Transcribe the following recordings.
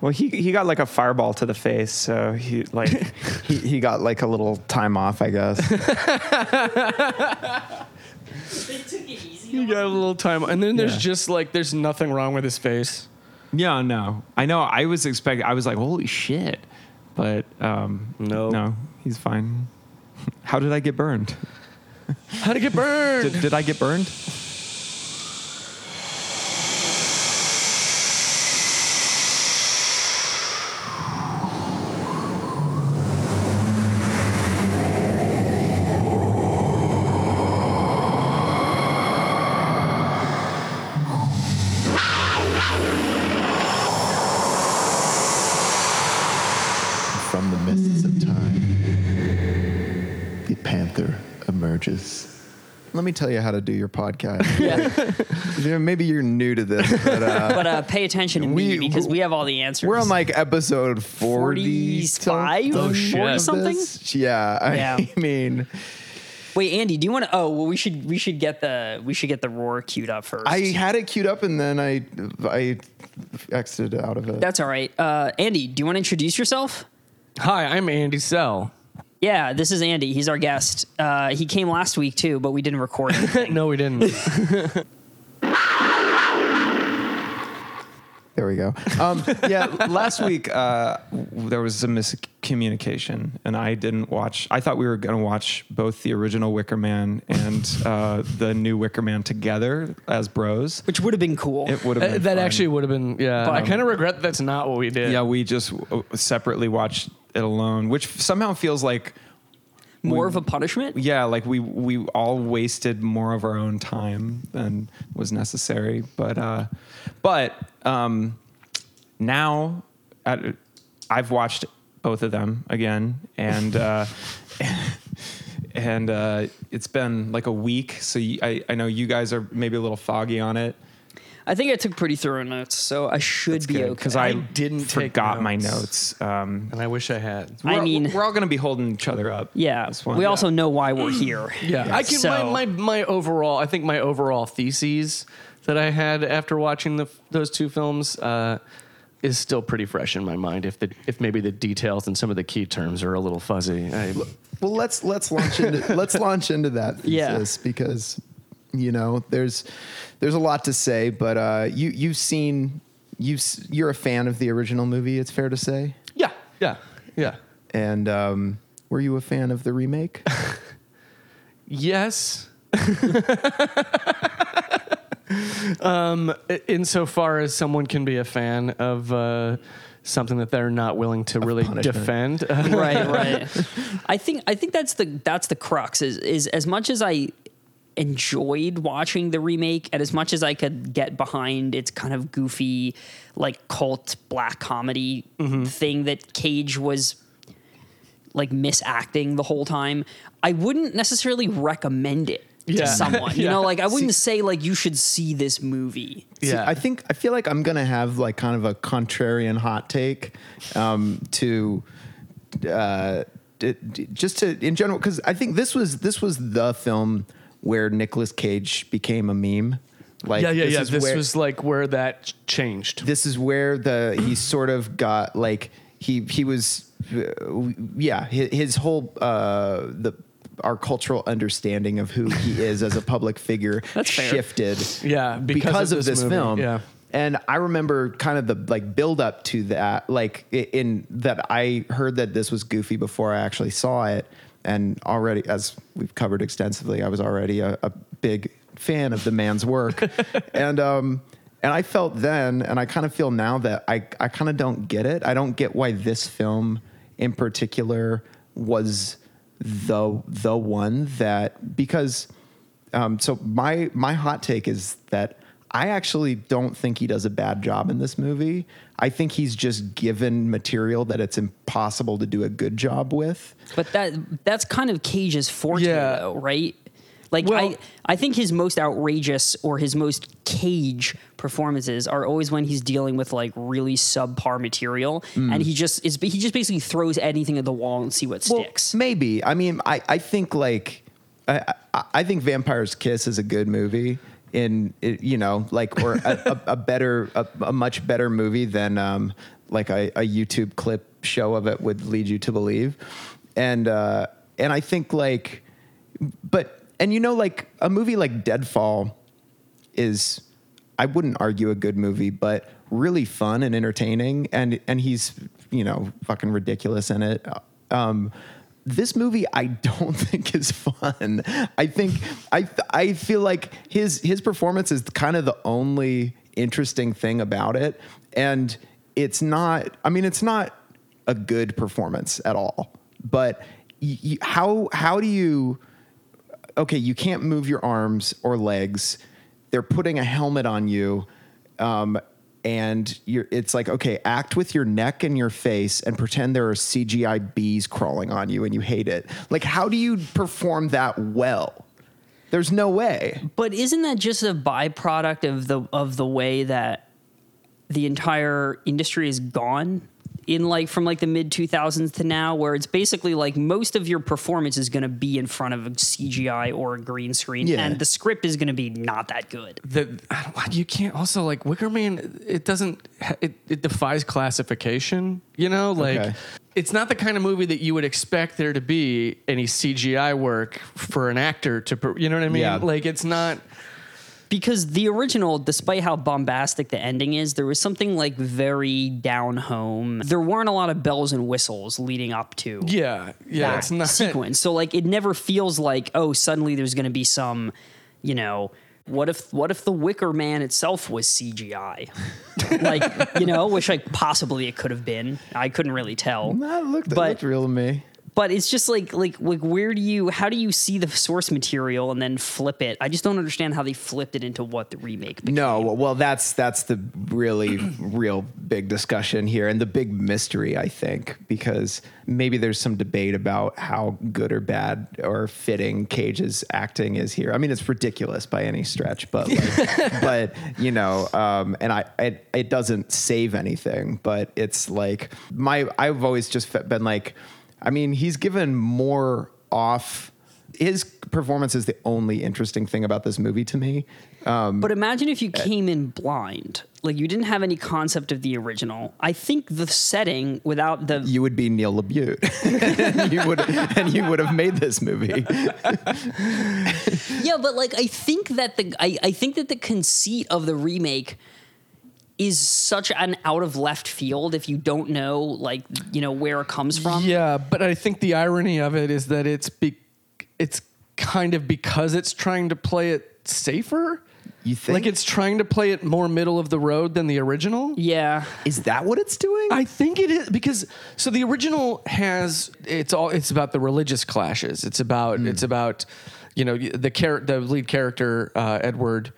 Well, he he got like a fireball to the face, so he like he, he got like a little time off, I guess. They took it easy. You got a little time, and then there's Yeah. just like there's nothing wrong with his face. yeah, no, I know. I was expecting. I was like, holy shit, but um, No. no, he's fine. How did I get burned? How to get burned? Did, did I get burned? Tell you how to do your podcast. Yeah, maybe you're new to this, but uh, But uh, pay attention to me because we have all the answers. we're on like episode 40 45? Oh, something shit. of something? Yeah, I Yeah. mean, Wait, Andy, do you want to? Oh, well, we should we should get the we should get the roar queued up first. I had it queued up and then I I exited out of it. That's all right. Uh, Andy, do you want to introduce yourself? Hi, I'm Andy Sell. Yeah, this is Andy. He's our guest. Uh, he came last week too, but we didn't record anything. no, we didn't. there we go. Um, yeah, last week uh, there was a miscommunication, and I didn't watch. I thought we were going to watch both the original Wicker Man and uh, the new Wicker Man together as bros. which would have been cool. It would have Uh, been that fun. actually would have been. Yeah, But- I kind of regret that's not what we did. Yeah, we just uh, separately watched it alone, which somehow feels like More we- of a punishment. yeah, like we we all wasted more of our own time than was necessary. But uh, but um, now at, I've watched both of them again, and uh, and uh, it's been like a week. So you, I I know you guys are maybe a little foggy on it. I think I took pretty thorough notes, so I should be okay. because I I, didn't take forgot my notes. notes. Um, and I wish I had. I we're- mean- we're all going to be holding each other up. yeah, this one. we also know why we're here. Yeah, I can. So- my, my my overall, I think my overall theses that I had after watching the those two films uh, is still pretty fresh in my mind. If the if maybe the details and some of the key terms are a little fuzzy. I, Well, let's let's launch into let's launch into that Yeah. thesis because you know there's there's a lot to say, but uh, you you've seen you you're a fan of the original movie. It's fair to say, yeah, yeah, yeah. and um, were you a fan of the remake? Yes. um, i- insofar as someone can be a fan of uh, something that they're not willing to really punishment. defend. right, right. I think I think that's the that's the crux is is as much as I enjoyed watching the remake and as much as I could get behind its kind of goofy like cult black comedy Mm-hmm. thing that Cage was like misacting the whole time, I wouldn't necessarily recommend it Yeah. to someone. You know, like I wouldn't say like you should see this movie. See, Yeah. I think I feel like I'm gonna have like kind of a contrarian hot take um, to uh, d- d- just to in general because I think this was this was the film where Nicolas Cage became a meme. Like yeah, yeah, yeah. is This where- was like where that changed. this is where the he sort of got like he he was uh, yeah his, his whole uh the our cultural understanding of who he is as a public figure shifted Yeah, because of of this this film yeah. and I remember kind of the like build up to that, like in that I heard that this was goofy before I actually saw it, and already as we've covered extensively, I was already a, a big fan of the man's work, and um and I felt then, and I kind of feel now that I I kind of don't get it. I don't get why this film in particular was the the one that because um, so my my hot take is that I actually don't think he does a bad job in this movie. I think he's just given material that it's impossible to do a good job with. But that that's kind of Cage's forte, Yeah. though, right? Like Well- I, I think his most outrageous or his most Cage performances are always when he's dealing with like really subpar material, Mm. and he just is he just basically throws anything at the wall and see what sticks. maybe. I mean, I, I think like I, I- I think Vampire's Kiss is a good movie. In you know, like or a, a, a better, a, a much better movie than um, like a, a YouTube clip show of it would lead you to believe. And uh, and I think like, but and you know like a movie like Deadfall is I wouldn't argue a good movie, but really fun and entertaining. And and he's you know fucking ridiculous in it. Um, this movie I don't think is fun. I think I I feel like his his performance is kind of the only interesting thing about it, and it's not. I mean, it's not a good performance at all. But how how do you? okay, you can't move your arms or legs. They're putting a helmet on you, um, and it's like, okay, act with your neck and your face and pretend there are CGI bees crawling on you and you hate it. Like, how do you perform that well? There's no way. But isn't that just a byproduct of the of the way that the entire industry is gone in like from like the mid 2000s to now where it's basically like most of your performance is going to be in front of a CGI or a green screen Yeah. and the script is going to be not that good. the I don't- you can't also like Wicker Man. It doesn't. It, it defies classification. You know, like Okay. it's not the kind of movie that you would expect there to be any CGI work for an actor to. You know what I mean? Yeah. Like it's not. Because the original despite how bombastic the ending is there was something like very down home there weren't a lot of bells and whistles leading up to Yeah, yeah. that It's not. sequence so like it never feels like oh suddenly there's going to be some you know what if what if the wicker man itself was cgi like you know which like possibly it could have been i couldn't really tell That looked, that But- looked real to me. But it's just like like like where do you how do you see the source material and then flip it i just don't understand how they flipped it into what the remake became. No, well, that's that's the really real big discussion here, and the big mystery, I think, because maybe there's some debate about how good or bad or fitting Cage's acting is here. I mean, it's ridiculous by any stretch, but like, but you know, um, and I it, it doesn't save anything, but it's like my I've always just been like, I mean, he's given more off. His performance is the only interesting thing about this movie to me. Um, But imagine if you came in blind, like you didn't have any concept of the original. I think the setting without the you would be Neil LaBute, and you would and you would have made this movie. yeah, but like I think that the I, I think that the conceit of the remake is such an out of left field if you don't know like you know where it comes from. Yeah, but I think the irony of it is that it's be, it's kind of because it's trying to play it safer. You think? Like it's trying to play it more middle of the road than the original. Yeah. Is that what it's doing? I think it is because so the original has it's all it's about the religious clashes. It's about it's about you know the char- the lead character uh, Edward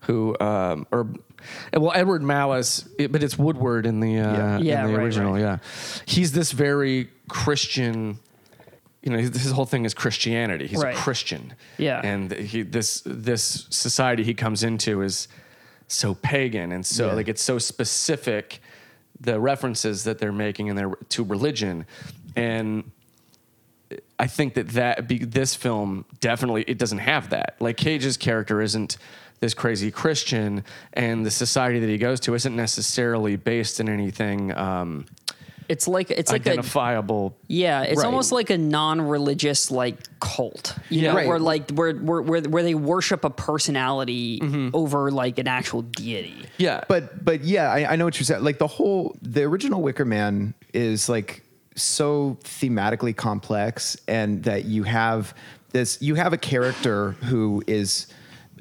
who um, or well Edward Malus, it- but it's Woodward in the uh, Yeah. in the right, original. right. Yeah, he's this very Christian. You know, his his whole thing is Christianity. He's Right. a Christian. Yeah. and he this this society he comes into is so pagan and so Yeah. like it's so specific the references that they're making in their to religion and I think that that be, this film definitely it doesn't have that. Like Cage's character isn't this crazy Christian, and the society that he goes to isn't necessarily based in anything um, It's like it's like a identifiable. Yeah, it's Right. almost like a non-religious like cult. You Yeah. know, Right. where like where, where where where they worship a personality over like an actual deity. yeah, but but yeah, I, I know what you're saying. Like the whole the original Wicker Man is like so thematically complex, and that you have this you have a character who is.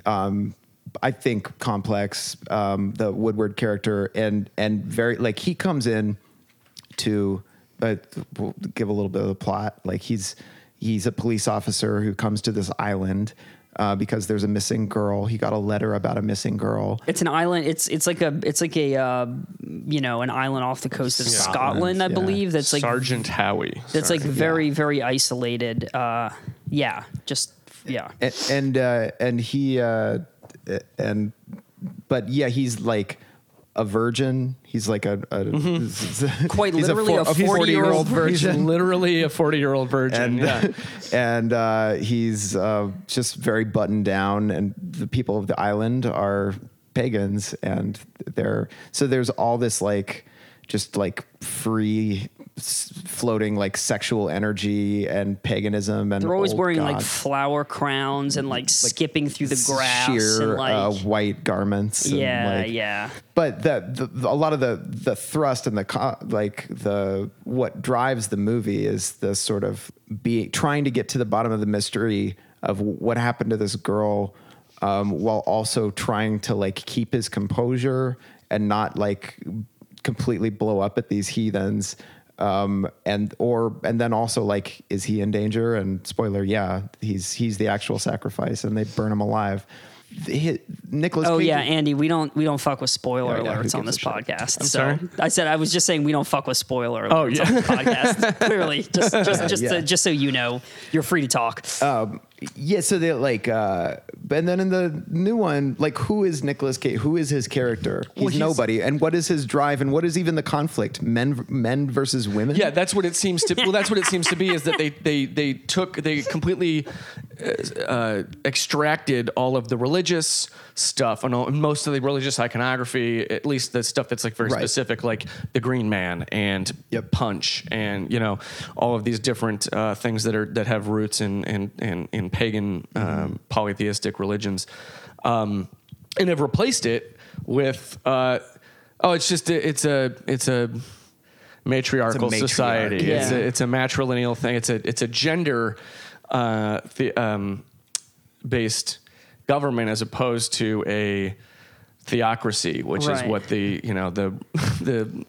Um, I think complex, um, the Woodward character, and and very like he comes in to uh, we'll give a little bit of the plot. Like he's he's a police officer who comes to this island uh, because there's a missing girl. He got a letter about a missing girl. It's an island. It's it's like a it's like a uh, you know an island off the coast of Scotland, Scotland, I yeah. believe. That's like Sergeant Howie. that's like very very isolated. Uh, yeah, just yeah. and and, uh, and he uh, and but yeah, he's like a virgin. He's like a, a Quite literally a 40-year-old He's virgin. literally a forty-year-old virgin. and yeah. and uh, he's uh, just very buttoned down, and the people of the island are pagans, and they're so there's all this like just like free floating like sexual energy and paganism and They're always wearing like flower crowns and like, skipping through the grass sheer and like uh, white garments. and, yeah, like- yeah. But the, the a lot of the the thrust and the like the what drives the movie is the sort of being trying to get to the bottom of the mystery of what happened to this girl, um, while also trying to like keep his composure and not like completely blow up at these heathens. Um, and or and then also like, is he in danger? And spoiler, yeah, he's he's the actual sacrifice, and they burn him alive. The- Nicolas. Oh Cage- yeah, Andy, we don't we don't fuck with spoiler Yeah, yeah, alerts on this a shit? podcast. so sorry? I said I was just saying we don't fuck with spoiler alerts Oh, yeah. on this podcast. Clearly, just just just, Yeah. to, just so you know, you're free to talk. um, yeah, so they like, uh, and then in the new one, like, who is Nicolas Cage? Who is his character? He's, Well, he's- nobody. And what is his drive? And what is even the conflict? Men, men versus women. Yeah, that's what it seems to. Well, that's what it seems to be. Is that they they they took they completely uh, uh, extracted all of the religious stuff and all, most of the religious iconography, at least the stuff that's like very Right. specific, like the Green Man and Yep. Punch, and you know all of these different uh, things that are that have roots in in in, in pagan um, polytheistic religions, um, and have replaced it with. Uh, Oh, it's just a, it's a it's a matriarchal matriarch, society. It's a it's a matrilineal thing. It's a it's a gender uh, the, um, based government as opposed to a theocracy, which is what the you know the the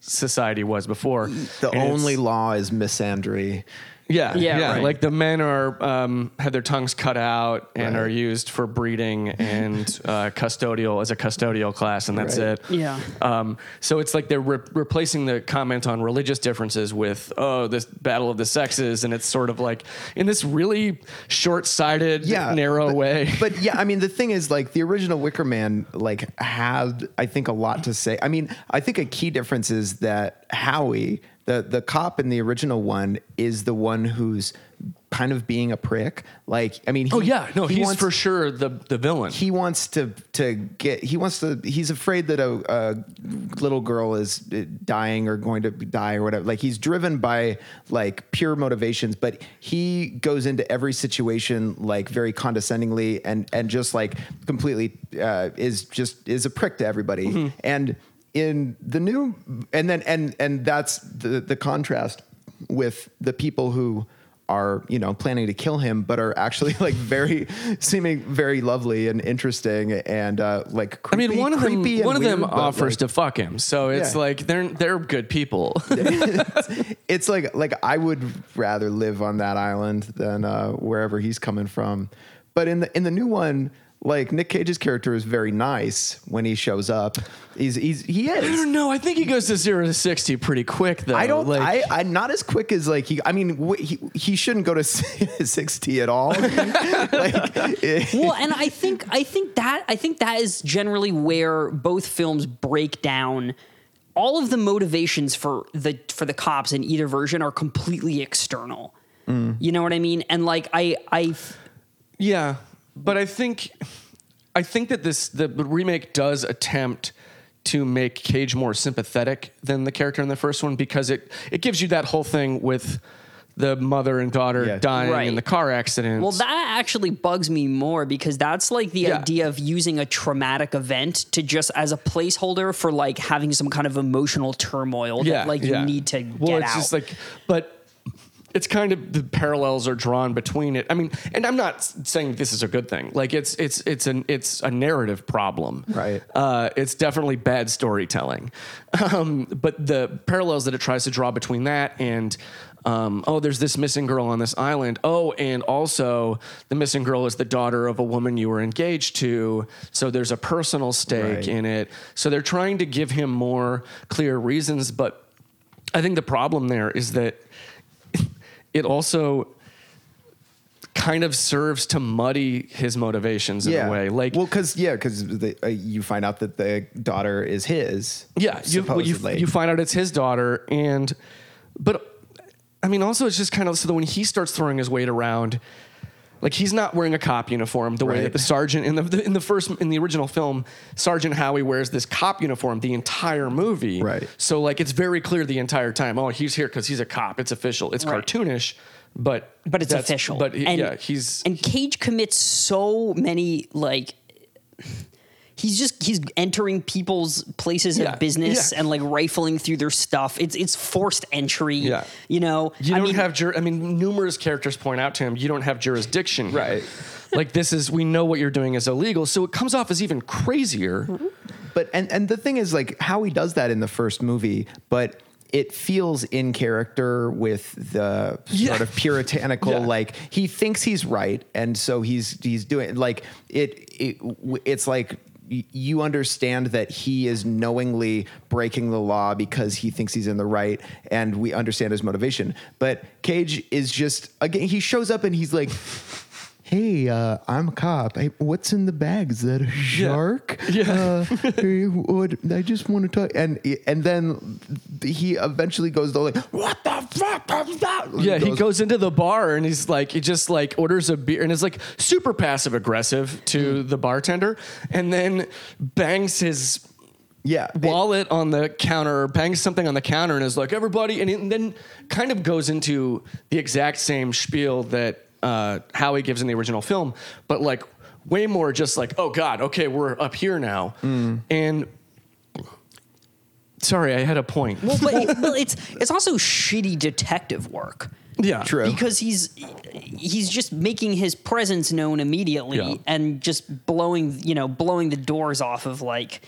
society was before. The And only law is misandry. Yeah, Yeah, yeah. right. Like the men are um, had their tongues cut out and Right. are used for breeding and uh, custodial as a custodial class, and that's Right. it. Yeah. Um, so it's like they're re- replacing the comment on religious differences with oh this battle of the sexes, and it's sort of like in this really short-sighted, yeah, narrow but, way. But yeah, I mean, the thing is, like, the original Wicker Man, like, had I think a lot to say. I mean, I think a key difference is that Howie, the the cop in the original one, is the one who's kind of being a prick. Like, I mean, he, oh yeah, no, he he's wants- for sure the the villain. he wants to to get he wants to he's afraid that a, a little girl is dying or going to die or whatever like he's driven by like pure motivations but he goes into every situation like very condescendingly and and just like completely uh, is just is a prick to everybody and in the new and then and and that's the the contrast with the people who are you know planning to kill him but are actually like very seeming very lovely and interesting and uh like I mean, one of them creepy one of them weird, offers like, to fuck him, so it's Yeah. like they're they're good people. it's like like I would rather live on that island than uh wherever he's coming from but in the in the new one like Nick Cage's character is very nice when he shows up he's he's he I don't know. I think he goes to zero to sixty pretty quick, though. I don't. Like, I, I not as quick as like he. I mean, wh- he he shouldn't go to sixty at all. like, well, and I think I think that I think that is generally where both films break down. All of the motivations for the for the cops in either version are completely external. Mm. You know what I mean? And like I I Yeah, but I think I think that this the remake does attempt to make Cage more sympathetic than the character in the first one because it it gives you that whole thing with the mother and daughter Yeah. dying Right. in the car accident. Well, that actually bugs me more because that's like the Yeah. idea of using a traumatic event to just as a placeholder for like having some kind of emotional turmoil that like you need to well, get it's out. just like, but it's kind of the parallels are drawn between it. I mean, and I'm not saying this is a good thing. Like it's it's it's an it's a narrative problem. Right. Uh, it's definitely bad storytelling. Um, but the parallels that it tries to draw between that and um, oh, there's this missing girl on this island. Oh, and also the missing girl is the daughter of a woman you were engaged to. So there's a personal stake Right. in it. So they're trying to give him more clear reasons, but I think the problem there is that it also kind of serves to muddy his motivations in a way. Like, well, because yeah, because uh, you find out that the daughter is his. yeah, you, well, you supposedly. you find out it's his daughter, and but I mean, also it's just kind of so that when he starts throwing his weight around, Like he's not wearing a cop uniform the way that the sergeant in the, the in the first in the original film, Sergeant Howie wears this cop uniform the entire movie. Right. So like it's very clear the entire time. Oh, he's here because he's a cop. It's official. It's Right. cartoonish, but but it's official. But he- and, yeah, he's and Cage commits so many like. He's just he's entering people's places Yeah, of business yeah. and like rifling through their stuff. It's it's forced entry. Yeah. you know. You I don't mean, have jur- I mean, numerous characters point out to him, you don't have jurisdiction. here. Right. like this is we know what you're doing is illegal, so it comes off as even crazier. Mm-hmm. But and and the thing is like how he does that in the first movie, but it feels in character with the Yeah. sort of puritanical Yeah. like he thinks he's right and so he's he's doing like it, it it's like y- you understand that he is knowingly breaking the law because he thinks he's in the right and we understand his motivation. But cage is just again he shows up and he's like hey uh, i'm a cop hey, what's in the bag is that a shark Yeah. uh, hey, what, I just want to talk, and and then he eventually goes like, what the fuck? was that?" Yeah, he goes into the bar and he's like, he just like orders a beer and is like super passive aggressive to the bartender, and then bangs his yeah, it- wallet on the counter, or bangs something on the counter, and is like, everybody, and, it- and then kind of goes into the exact same spiel that uh, Howie gives in the original film, but like way more just like, oh God, okay, we're up here now. And sorry, I had a point. well, but it- well, it's it's also shitty detective work. yeah. True. because he's he's just making his presence known immediately Yeah. and just blowing you know blowing the doors off of like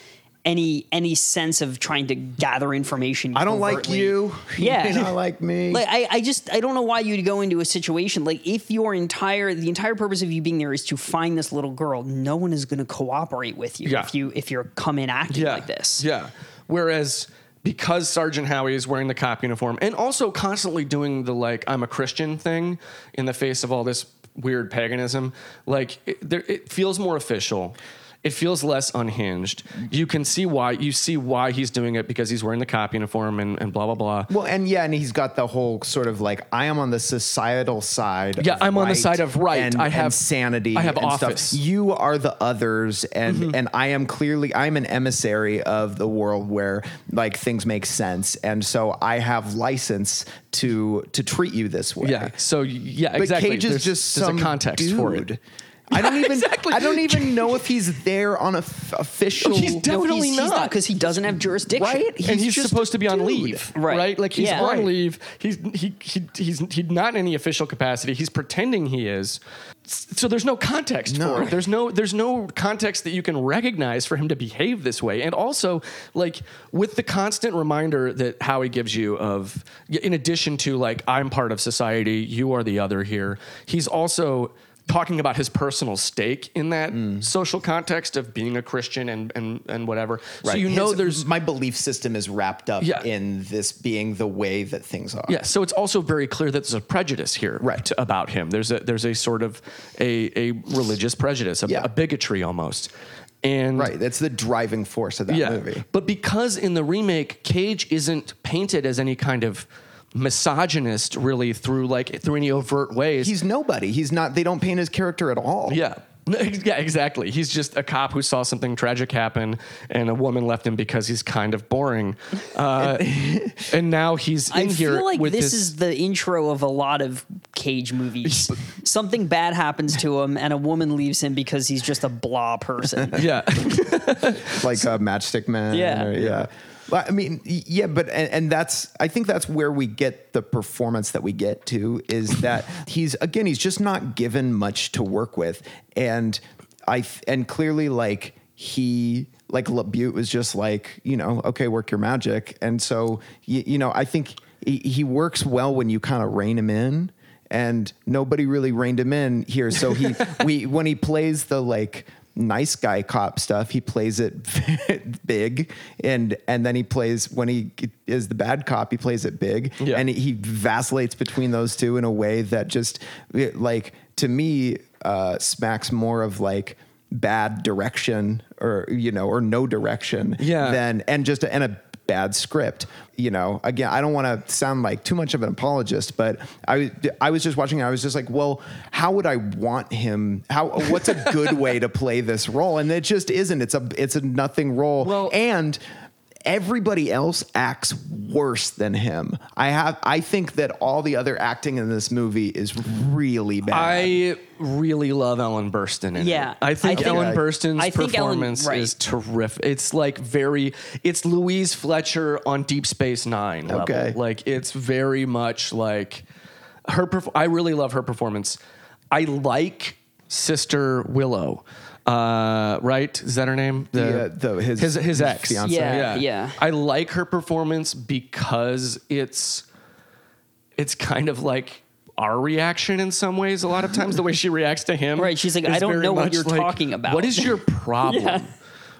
any any sense of trying to gather information. I don't like you. Yeah, you don't like me. Like I, I just I don't know why you'd go into a situation like if your entire the entire purpose of you being there is to find this little girl, no one is going to cooperate with you Yeah. if you if you're come in acting like this. Yeah. Whereas because Sergeant Howie is wearing the cop uniform and also constantly doing the like I'm a Christian thing in the face of all this weird paganism, like it, there, it feels more official. It feels less unhinged. You can see why you see why he's doing it because he's wearing the cop uniform and, and blah blah blah. well, and yeah, and he's got the whole sort of like, I am on the societal side. Yeah, I'm on the side of right. And, I have- sanity. I have and stuff. office. Mm-hmm. You are the others, and and I am clearly I'm an emissary of the world where like things make sense, and so I have license to to treat you this way. Yeah. So yeah, But exactly. Cage is There's- just there's some a context dude. for it. I don't even. exactly. I don't even know if he's there on a f- official. Oh, he's Definitely he's, he's not. because he doesn't have jurisdiction. Right? and he's just supposed to be on dude. leave, Right. right? Like he's Yeah. on Right. leave. He's he, he he's he's not in any official capacity. He's pretending he is. So there's no context No. for it. There's no there's no context that you can recognize for him to behave this way. And also, like with the constant reminder that Howie gives you of, in addition to like I'm part of society, you are the other here. He's also talking about his personal stake in that Mm. social context of being a Christian and and and whatever. So Right. you know there's my belief system is wrapped up Yeah. in this being the way that things are. Yeah, so it's also very clear that there's a prejudice here Right. to- about him. There's a there's a sort of a, a religious prejudice, a, Yeah. a bigotry almost. And Right. That's the driving force of that yeah, movie. but because in the remake, Cage isn't painted as any kind of misogynist really through like through any overt ways. He's nobody. He's not. They don't paint his character at all. yeah. Yeah, exactly. He's just a cop who saw something tragic happen, and a woman left him because he's kind of boring. Uh, and now he's in I here I feel like with this this. is the intro of a lot of Cage movies. Something bad happens to him, and a woman leaves him because he's just a blah person. yeah, like uh, Matchstick Man. Yeah. or- yeah. Well, I mean, yeah, but and, and that's I think that's where we get the performance that we get to is that he's again he's just not given much to work with, and I and clearly like he like LaBute was just like you know okay work your magic, and so you, you know I think he, he works well when you kind of rein him in and nobody really reined him in here. So he we when he plays the like nice guy cop stuff, he plays it big, and and then he plays when he is the bad cop, he plays it big, Yeah. and he vacillates between those two in a way that just like to me uh, smacks more of like bad direction or you know or no direction Yeah. than and just and a bad script. You know, again, I don't want to sound like too much of an apologist, but I I was just watching. I was just like, well, how would I want him? How what's a good way to play this role? And it just isn't. It's a it's a nothing role. Well- and everybody else acts worse than him. I have I think that all the other acting in this movie is really bad. I really love Ellen Burstyn. In Yeah. it. I think I think- Ellen Yeah. Burstyn's I think Ellen- performance right. is terrific. It's like very, it's Louise Fletcher on Deep Space Nine level. Okay. Like it's very much like her. Perf- I really love her performance. I like Sister Willow. Uh, right? Is that her name? The, uh, the- his- his his his ex. fiance. Yeah, yeah. I like her performance because it's it's kind of like our reaction in some ways. A lot of times, the way she reacts to him, Right, she's like, I don't know what you're like, talking about. What is your problem? Yeah.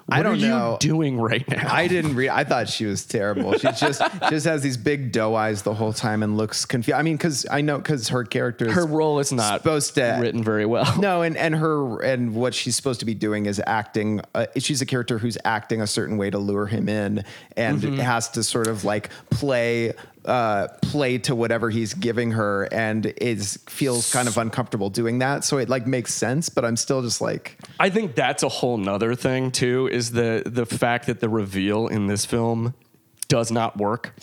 What I don't are you know. doing right now? I didn't read. I thought she was terrible. She just just has these big doe eyes the whole time and looks confused. I mean, because I know because her character is her role is not supposed to written very well. No, and and her and what she's supposed to be doing is acting. Uh, she's a character who's acting a certain way to lure him in, and Mm-hmm. has to sort of like play uh play to whatever he's giving her and is feels kind of uncomfortable doing that so it like makes sense but i'm still just like I think that's a whole nother thing too. Is the the fact that the reveal in this film does not work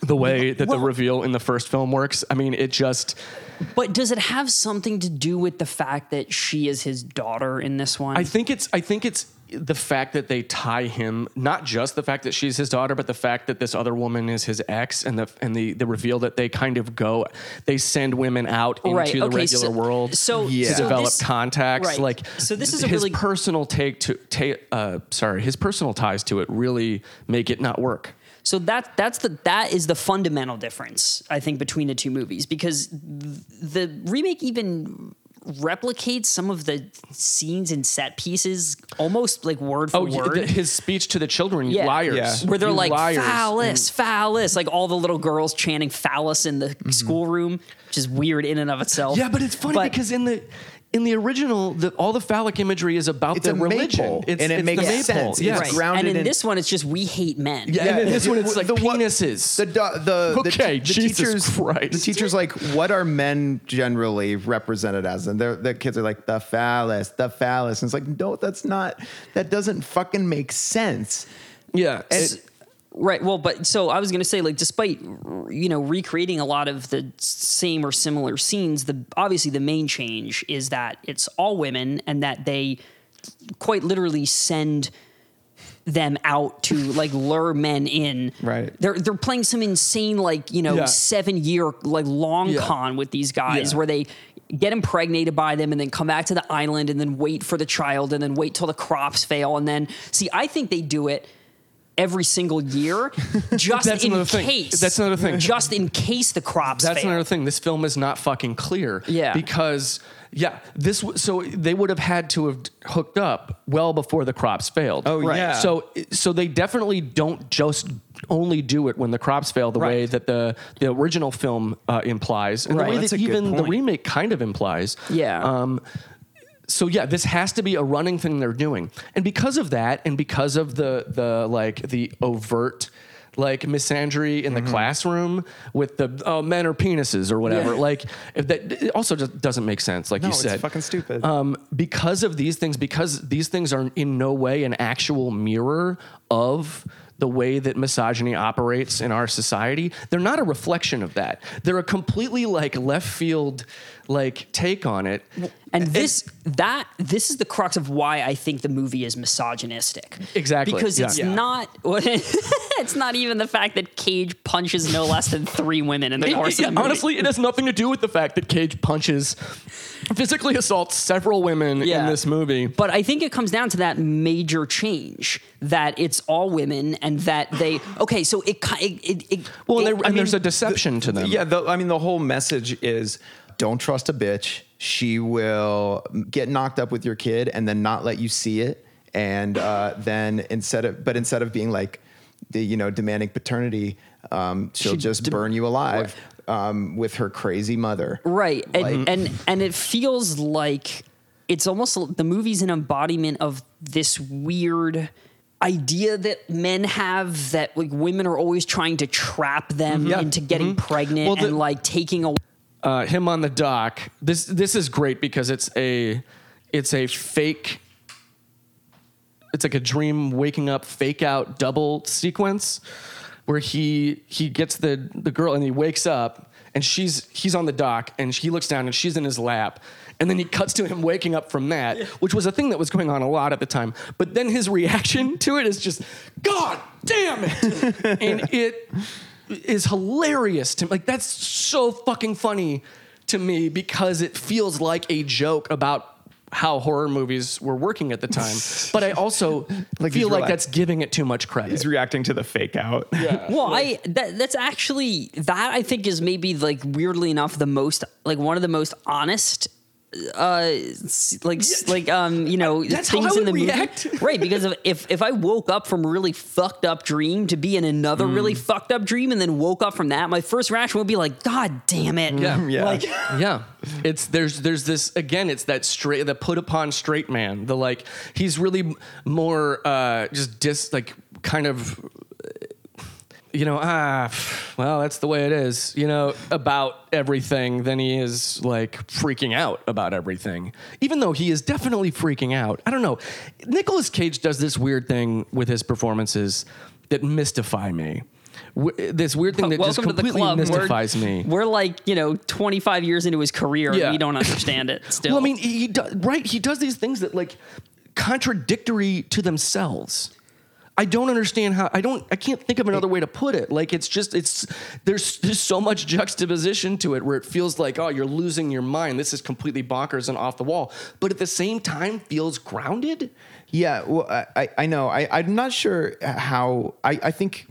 the way that the reveal in the first film works. I mean, it just. But does it have something to do with the fact that she is his daughter in this one? I think it's I think it's the fact that they tie him not just the fact that she's his daughter but the fact that this other woman is his ex and the and the the reveal that they kind of go they send women out into Right, the okay, regular so- world so- to so develop this- contacts right. like So this is a his really- personal take to ta- uh sorry his personal ties to it really make it not work So that that's the that is the fundamental difference I think between the two movies because th- the remake even replicates some of the scenes and set pieces almost like word for oh word. the- his speech to the children Yeah. liars Yeah. where they're You like liars. phallus, phallus, like all the little girls chanting phallus in the Mm-hmm. schoolroom, which is weird in and of itself. Yeah, but it's funny But- because in the in the original, the, all the phallic imagery is about It's the a religion. maypole, It's, and it it's makes the maypole. sense. Yeah. It's right. grounded and in, in- this one, it's just we hate men. Yeah, and in this one, it's like the what- penises. The the the, Okay, the Jesus teachers Christ. the teachers like what are men generally represented as and they're, the kids are like the phallus the phallus and it's like no that's not that doesn't fucking make sense yeah, and it- Right. Well, but so I was going to say, like, despite you know recreating a lot of the same or similar scenes, the obviously the main change is that it's all women and that they quite literally send them out to like lure men in. Right. They're they're playing some insane like you know Yeah. seven year like long Yeah. con with these guys Yeah. where they get impregnated by them and then come back to the island and then wait for the child and then wait till the crops fail and then see I think they do it every single year just That's in another thing. case That's another thing. just in case the crops that's fail. another thing. This film is not fucking clear. Yeah. because yeah, this w- so they would have had to have hooked up well before the crops failed. Oh, Right. yeah. So so they definitely don't just only do it when the crops fail the way that the the original film uh, implies, and Right. the way That's that even the remake kind of implies. Yeah. Um, so yeah, this has to be a running thing they're doing, and because of that, and because of the the like the overt like misandry in the classroom with the oh men are penises or whatever, like if that it also just doesn't make sense. Like no you it's said, fucking stupid um, because of these things, because these things are in no way an actual mirror of the way that misogyny operates in our society, they're not a reflection of that. They're a completely like left field like take on it. And this that this is the crux of why I think the movie is misogynistic. Exactly, Because yeah. it's Yeah. not it's not even the fact that Cage punches no less than three women in the It- course it- of the movie. honestly, it has nothing to do with the fact that Cage punches, physically assaults several women in this movie. But I think it comes down to that major change that it's all women and that they okay. So it ki- it, it, it Well, and, it- there- and there's a deception to them. Yeah, the, I mean, the whole message is don't trust a bitch. She will get knocked up with your kid and then not let you see it. And uh, then instead of but instead of being like the you know demanding paternity um, she'll She just de- burn you alive um, with her crazy mother. Right. And, Like- and and it feels like it's almost the movie's an embodiment of this weird idea that men have that like women are always trying to trap them Yeah. into getting pregnant Well, the- and like taking away uh, him on the dock. This this is great because it's a it's a fake. It's like a dream waking up fake out double sequence where he he gets the the girl and he wakes up and she's he's on the dock and he looks down and she's in his lap and then he cuts to him waking up from that which was a thing that was going on a lot at the time but then his reaction to it is just god damn it and it is hilarious to me. Like that's so fucking funny to me because it feels like a joke about how horror movies were working at the time. But I also Like feel like relaxed. that's giving it too much credit. He's reacting to the fake out. Yeah. Well, I that that's actually that I think is maybe like weirdly enough the most like one of the most honest uh like like um you know That's how things I in the would movie right because of, if if I woke up from a really fucked up dream to be in another Mm. really fucked up dream and then woke up from that my first reaction would be like god damn it Yeah. Yeah. like yeah it's there's there's this again it's that straight the put upon straight man the like he's really more uh just dis like kind of you know ah well that's the way it is you know about everything than he is like freaking out about everything even though he is definitely freaking out i don't know Nicolas cage does this weird thing with his performances that mystify me W- this weird thing that just welcome to the club mystifies we're, me we're like you know 25 years into his career Yeah. and we don't understand it still Well, I mean, he, he does, right? He does these things that like contradictory to themselves. I don't understand how I don't I can't think of another way to put it. Like it's just it's there's there's so much juxtaposition to it where it feels like oh you're losing your mind. This is completely bonkers and off the wall, but at the same time feels grounded. Yeah, well, I, I- know. I, I'm not sure how. I, I think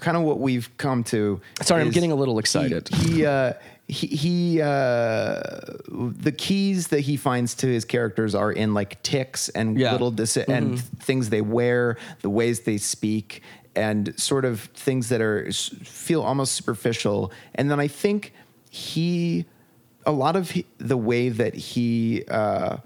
kind of what we've come to. Sorry, I'm getting a little excited. He, he, uh, he, he uh, the keys that he finds to his characters are in like tics and Yeah. little dis- and things they wear, the ways they speak, and sort of things that are feel almost superficial. And then I think he, a lot of he, the way that he uh,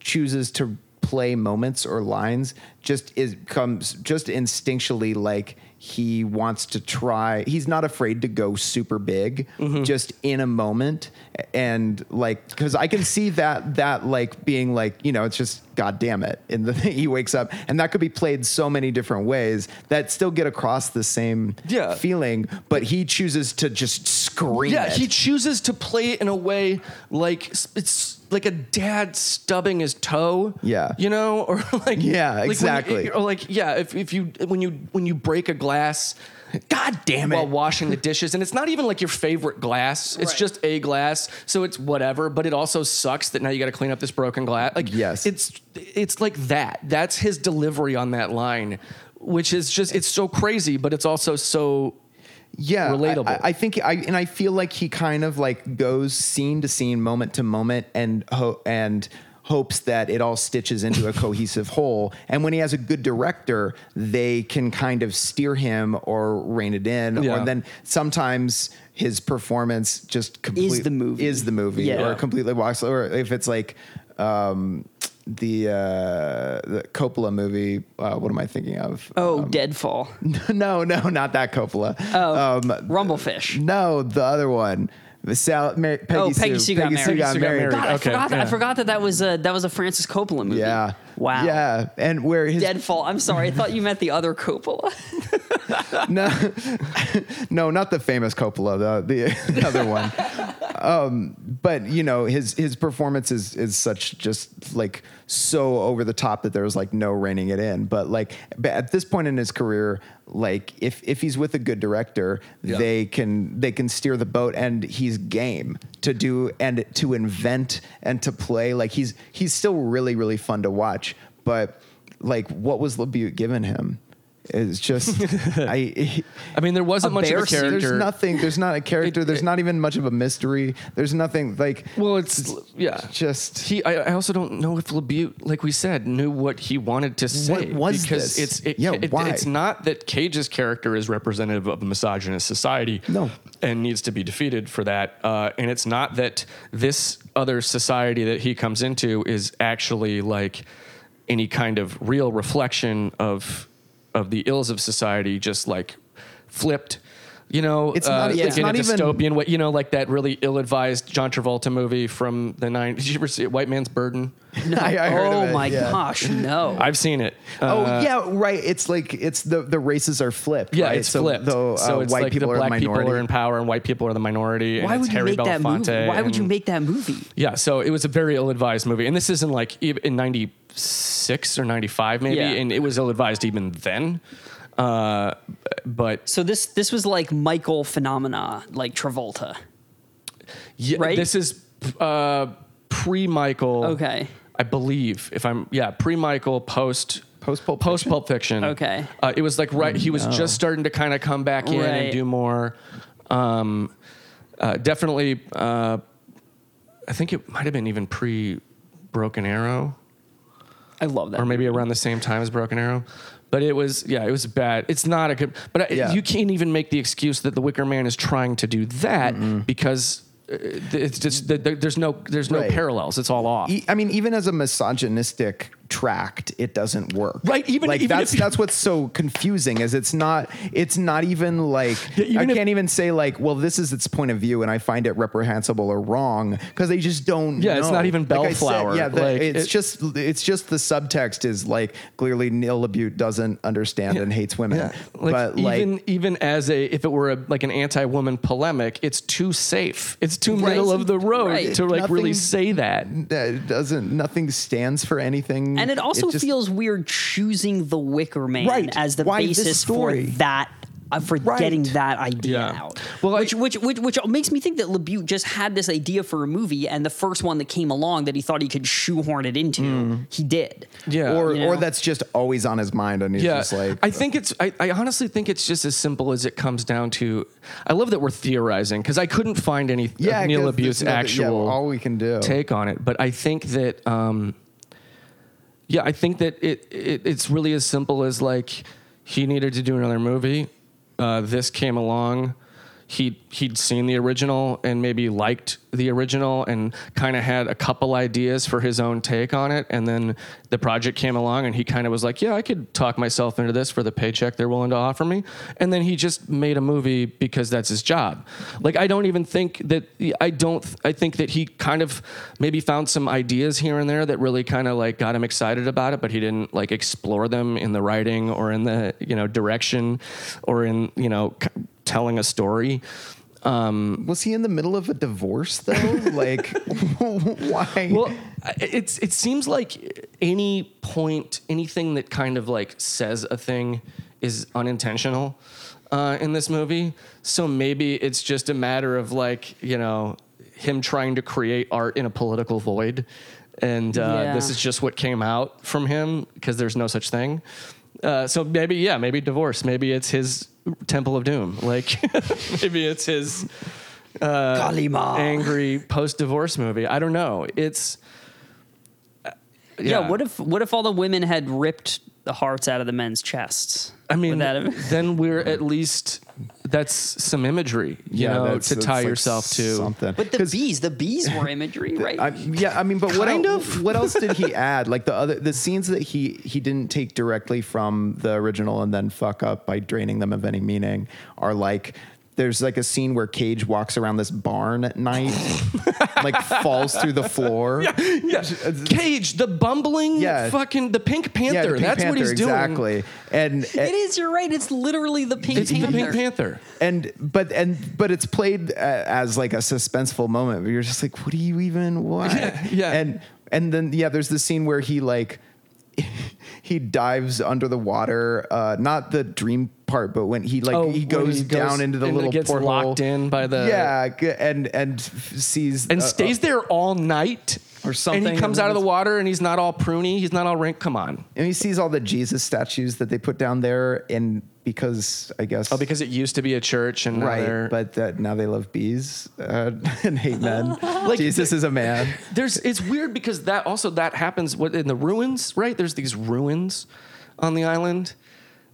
chooses to play moments or lines just is comes just instinctually like he wants to try he's not afraid to go super big mm-hmm. just in a moment. And like because i can see that that like being like you know it's just god damn it and the he wakes up. And that could be played so many different ways that still get across the same Yeah. feeling but he chooses to just scream Yeah, it. he chooses to play it in a way like it's like a dad stubbing his toe. Yeah. you know, or like Yeah, like when you- exactly. or like yeah, if if you when you when you break a glass. God damn it. While washing the dishes, and it's not even like your favorite glass. It's Right. just a glass, so it's whatever. But it also sucks that now you got to clean up this broken glass. Like Yes. it's it's like that. That's his delivery on that line, which is just it's so crazy, but it's also so yeah relatable. I, I- think I and I feel like he kind of like goes scene to scene, moment to moment, and ho- and hopes that it all stitches into a cohesive whole. And when he has a good director, they can kind of steer him or rein it in. Yeah. Or then sometimes his performance just completely the movie. is the movie, Yeah. or completely walks. Or if it's like. Um, the uh, the Coppola movie. Uh, what am I thinking of? oh deadfall no, no, not that Coppola. oh Um, rumblefish no, the other one. The Sal, Mar- Peggy Oh, Sue. Peggy Sue got married. Peggy Sue got married. God, I Okay, forgot. That, I forgot that that was a that was a Francis Coppola movie. Yeah. Wow. Yeah, and where his Deadfall. I'm sorry. I thought you meant the other Coppola. no, no, not the famous Coppola, the the other one. Um, but you know, his his performance is is such just like so over the top that there was like no reining it in. But like but at this point in his career, like if if he's with a good director, Yeah. they can they can steer the boat, and he's game to do and to invent and to play. Like he's he's still really really fun to watch. But like, what was LaBute given him? It's just I. I mean, there wasn't much of a character. There's nothing. There's not a character. It- there's it- not even much of a mystery. There's nothing like. Well, it's yeah. just He, I, I also don't know if LaBute, like we said, knew what he wanted to say. What was because this? it's it, Yeah, why? it's not that Cage's character is representative of a misogynist society. No. and needs to be defeated for that. Uh, and it's not that this other society that he comes into is actually like any kind of real reflection of of the ills of society just like flipped. You know, It's not- like it's in not a even- dystopian way. You know, like that really ill-advised John Travolta movie from the '90s. Did you ever see it, White Man's Burden? I, I heard oh of it, my yeah. gosh, no. I've seen it. Oh Uh, yeah, right. It's like it's the the races are flipped. Yeah, right? it's so flipped. The, uh, so it's white like people the are black the minority. people are in power and white people are the minority. Why and would it's you Harry make that movie? Belafonte Why would you make that movie? Yeah, so it was a very ill-advised movie, and this isn't like in '96 or '95 maybe, Yeah. and it was ill-advised even then. Uh, but So this this was like Michael phenomena, like Travolta. yeah, Right? this is uh, pre-Michael. Okay. I believe if I'm yeah pre-Michael post Post Pulp post Pulp Fiction. Okay. uh, it was like right. He was just starting to kind of come back in Right. and do more. Um, uh, definitely, uh, I think it might have been even pre Broken Arrow. I love that. or maybe movie. around the same time as Broken Arrow. But it was, yeah, it was bad. It's not a good, but Yeah. you can't even make the excuse that The Wicker Man is trying to do that because uh, it's just there's no there's no Right. parallels. It's all off. I mean, even as a misogynistic tract, it doesn't work. Right, even- like even that's if you- that's what's so confusing is it's not it's not even like Yeah, even I if- can't even say like, well, this is its point of view, and I find it reprehensible or wrong because they just don't. Yeah, it's not even Like Bellflower. yeah, the, Like, it's it- just it's just the subtext is like clearly Neil LaBute doesn't understand and hates women. Yeah, like but even like even as a if it were a, like an anti-woman polemic, it's too safe. It's too Right. middle of the road Right. to like really say that. that doesn't nothing stands for anything. And it also just- feels weird choosing the Wicker Man Right. as the Why this basis for that. Uh, for Right. getting that idea Yeah. out, Well, I- which, which which which makes me think that LaBute just had this idea for a movie, and the first one that came along that he thought he could shoehorn it into, he did. Yeah, or you or that's just always on his mind, and he's yeah, just like, I think it's. I, I honestly think it's just as simple as it comes down to. I love that we're theorizing because I couldn't find any Yeah, of Neil 'cause there's Abute's nothing- yeah, actual all we can do. take on it, but I think that. Um, yeah, I think that it, it it's really as simple as like he needed to do another movie. Uh, this came along. He he'd seen the original and maybe liked the original and kind of had a couple ideas for his own take on it. And then the project came along and he kind of was like, "Yeah, I could talk myself into this for the paycheck they're willing to offer me." And then he just made a movie because that's his job. Like I don't even think that I don't I think that he kind of maybe found some ideas here and there that really kind of like got him excited about it, but he didn't like explore them in the writing or in the you know direction or in you know telling a story. Um, was he in the middle of a divorce though? like, why? well, it's it seems like any point, anything that kind of like says a thing is unintentional uh, in this movie. So maybe it's just a matter of like you know him trying to create art in a political void, and uh, Yeah. this is just what came out from him because there's no such thing. Uh, so maybe yeah, maybe divorce. Maybe it's his Temple of Doom. Like maybe it's his Kali Ma. angry post-divorce movie. I don't know. It's yeah. What if what if all the women had ripped the hearts out of the men's chests? I mean, that have- then we're at least that's some imagery, you know, that's- to that's tie like yourself to. something. But the bees, the bees were imagery, right? I, yeah, I mean, but what Kind el- of. what else did he add? Like the other the scenes that he he didn't take directly from the original and then fuck up by draining them of any meaning are like there's like a scene where Cage walks around this barn at night, like falls through the floor. Yeah. Cage, the bumbling, Yeah. fucking the Pink Panther. Yeah, the Pink that's what he's doing. exactly. And it is. You're right. It's literally the pink It's panther. the Pink Panther. and but and but it's played uh, as like a suspenseful moment where you're just like what do you even what Yeah, yeah. and and then yeah there's the scene where he like he dives under the water uh not the dream part but when he like Oh, he goes he goes down into the and little gets porthole. locked in by the- yeah and and sees And uh, stays there all night. Or something, And he comes and out of the water and he's not all pruny. He's not all rank. Come on. and he sees all the Jesus statues that they put down there and because I guess Oh, because it used to be a church and right they're- but that now they love bees uh, and hate men. Like Jesus is a man. there's it's weird because that also that happens what in the ruins right? There's these ruins on the island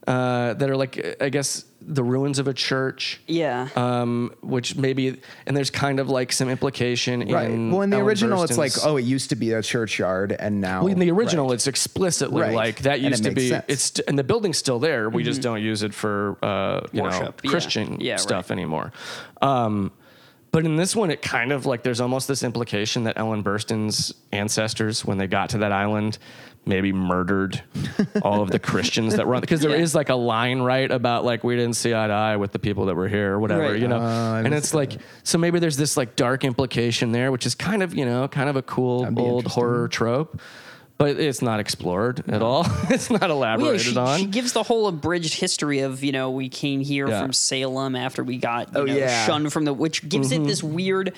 uh, that are like i guess the ruins of a church. Yeah. Um, which maybe, and there's kind of like some implication Right. in. well, in the Ellen original, it's like, oh, it used to be a churchyard, and now. Well, in the original, Right. it's explicitly Right. like that used to be. sense. It's and the building's still there. We just don't use it for uh, you know Worship, yeah. Christian Yeah, stuff anymore. Um, but in this one, it kind of like there's almost this implication that Ellen Burstyn's ancestors, when they got to that island, maybe murdered all of the Christians that were on because there is Yeah. like a line right about like we didn't see eye to eye with the people that were here or whatever Right. you know I and it's like so maybe there's this like dark implication there which is kind of you know kind of a cool old horror trope but it's not explored at all. it's not Well, yeah, elaborated she, on. she gives the whole abridged history of you know we came here Yeah. from Salem after we got you Oh, know, yeah. shunned from the which gives Mm-hmm. it this weird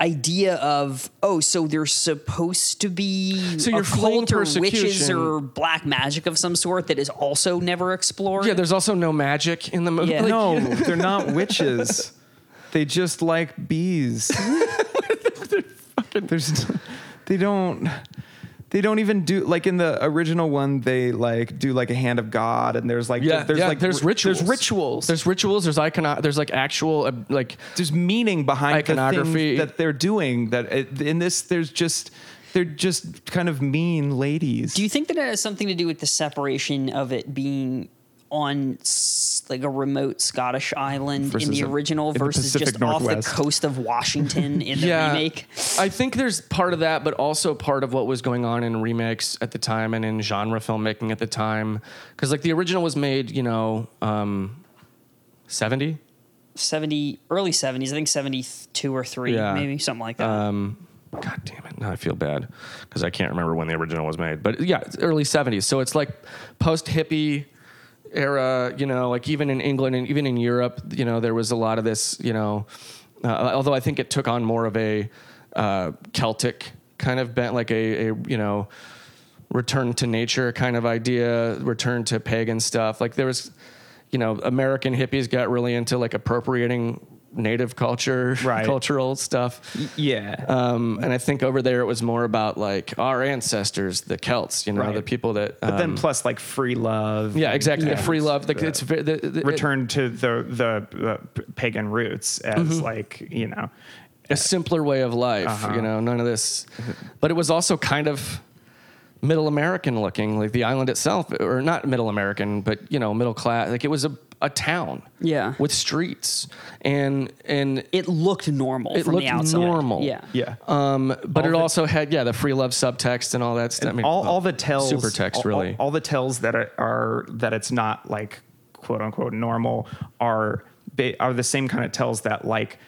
idea of oh so they're supposed to be So you're a cult or witches or black magic of some sort that is also never explored. yeah, there's also no magic in the movie. Yeah. Like, no, they're not witches. They just like bees. There's, they don't. They don't even do like in the original one. They like do like a hand of God, and there's like Yeah, there's yeah, like there's ri- rituals. There's rituals. There's rituals. There's icono. There's like actual uh, like there's meaning behind Iconography. the thing that they're doing. That it, in this, there's just they're just kind of mean ladies. Do you think that it has something to do with the separation of it being on like a remote Scottish island in the original in the versus just Pacific off the coast of Washington in the yeah, remake? I think there's part of that, but also part of what was going on in remakes at the time and in genre filmmaking at the time. Because like the original was made, you know, um, 70. 70 early 70s, I think 72 or 3, Yeah. maybe something like that. Um, God damn it! Now I feel bad because I can't remember when the original was made. But yeah, it's early '70s. So it's like post hippie era. You know, like even in England and even in Europe, you know, there was a lot of this. You know, uh, although I think it took on more of a uh, Celtic kind of bent, like a, a you know return to nature kind of idea, return to pagan stuff. Like there was, you know, American hippies got really into like appropriating native culture, Right. cultural stuff. yeah. Um, and I think over there it was more about like our ancestors, the Celts, you know, Right. the people that. but then um, plus like free love. yeah, exactly. Yeah. The free love. Like it's ve- the, the, return to the the uh, pagan roots as Mm-hmm. like you know a simpler way of life. Uh-huh. You know, none of this. But it was also kind of middle American looking, like the island itself, or not middle American, but you know, middle class. Like it was a, a town. Yeah. With streets and and it looked normal it from looked the outside. normal. Yeah. yeah um, but All it the- also had yeah the free love subtext and all that stuff. I mean, all, all the tells super text all- really. all, all the tells that are, are that it's not like quote unquote normal are are the same kind of tells that like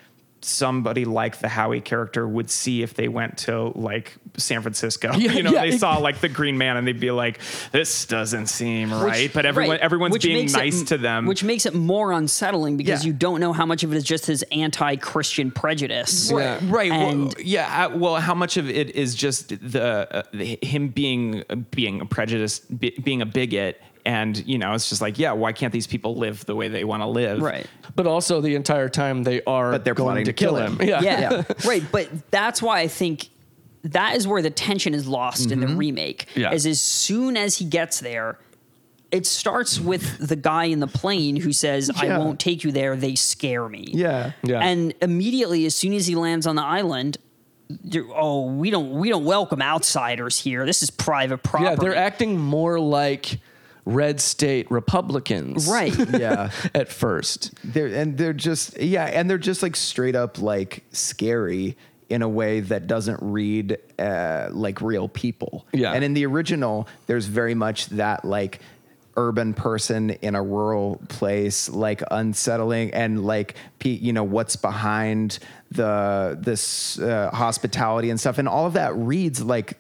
somebody like the Howie character would see if they went to like San Francisco. Yeah, you know, yeah, they it- saw like the Green Man and they'd be like, "This doesn't seem right." But everyone, right. everyone's Which being makes it- nice to them. Which makes it more unsettling because Yeah. you don't know how much of it is just his anti-Christian prejudice. Yeah. right And- well, yeah well how much of it is just the, uh, the him being being a prejudiced be, being a bigot and you know it's just like yeah why can't these people live the way they want to live Right. But also the entire time they are But they're going plotting to to kill kill him. him. Yeah. yeah, right. But that's why I think that is where the tension is lost in the mm-hmm. remake. Yeah. Is as soon as he gets there, it starts with the guy in the plane who says, "I won't take you there. They scare me." Yeah. Yeah. And immediately, as soon as he lands on the island. Oh, we don't we don't welcome outsiders here. This is private property. Yeah, they're acting more like red state Republicans. right. yeah. At first. They're and they're just yeah, and they're just like straight up like scary in a way that doesn't read uh, like real people. Yeah. And in the original, there's very much that like urban person in a rural place like unsettling and like you know what's behind the this uh, hospitality and stuff and all of that reads like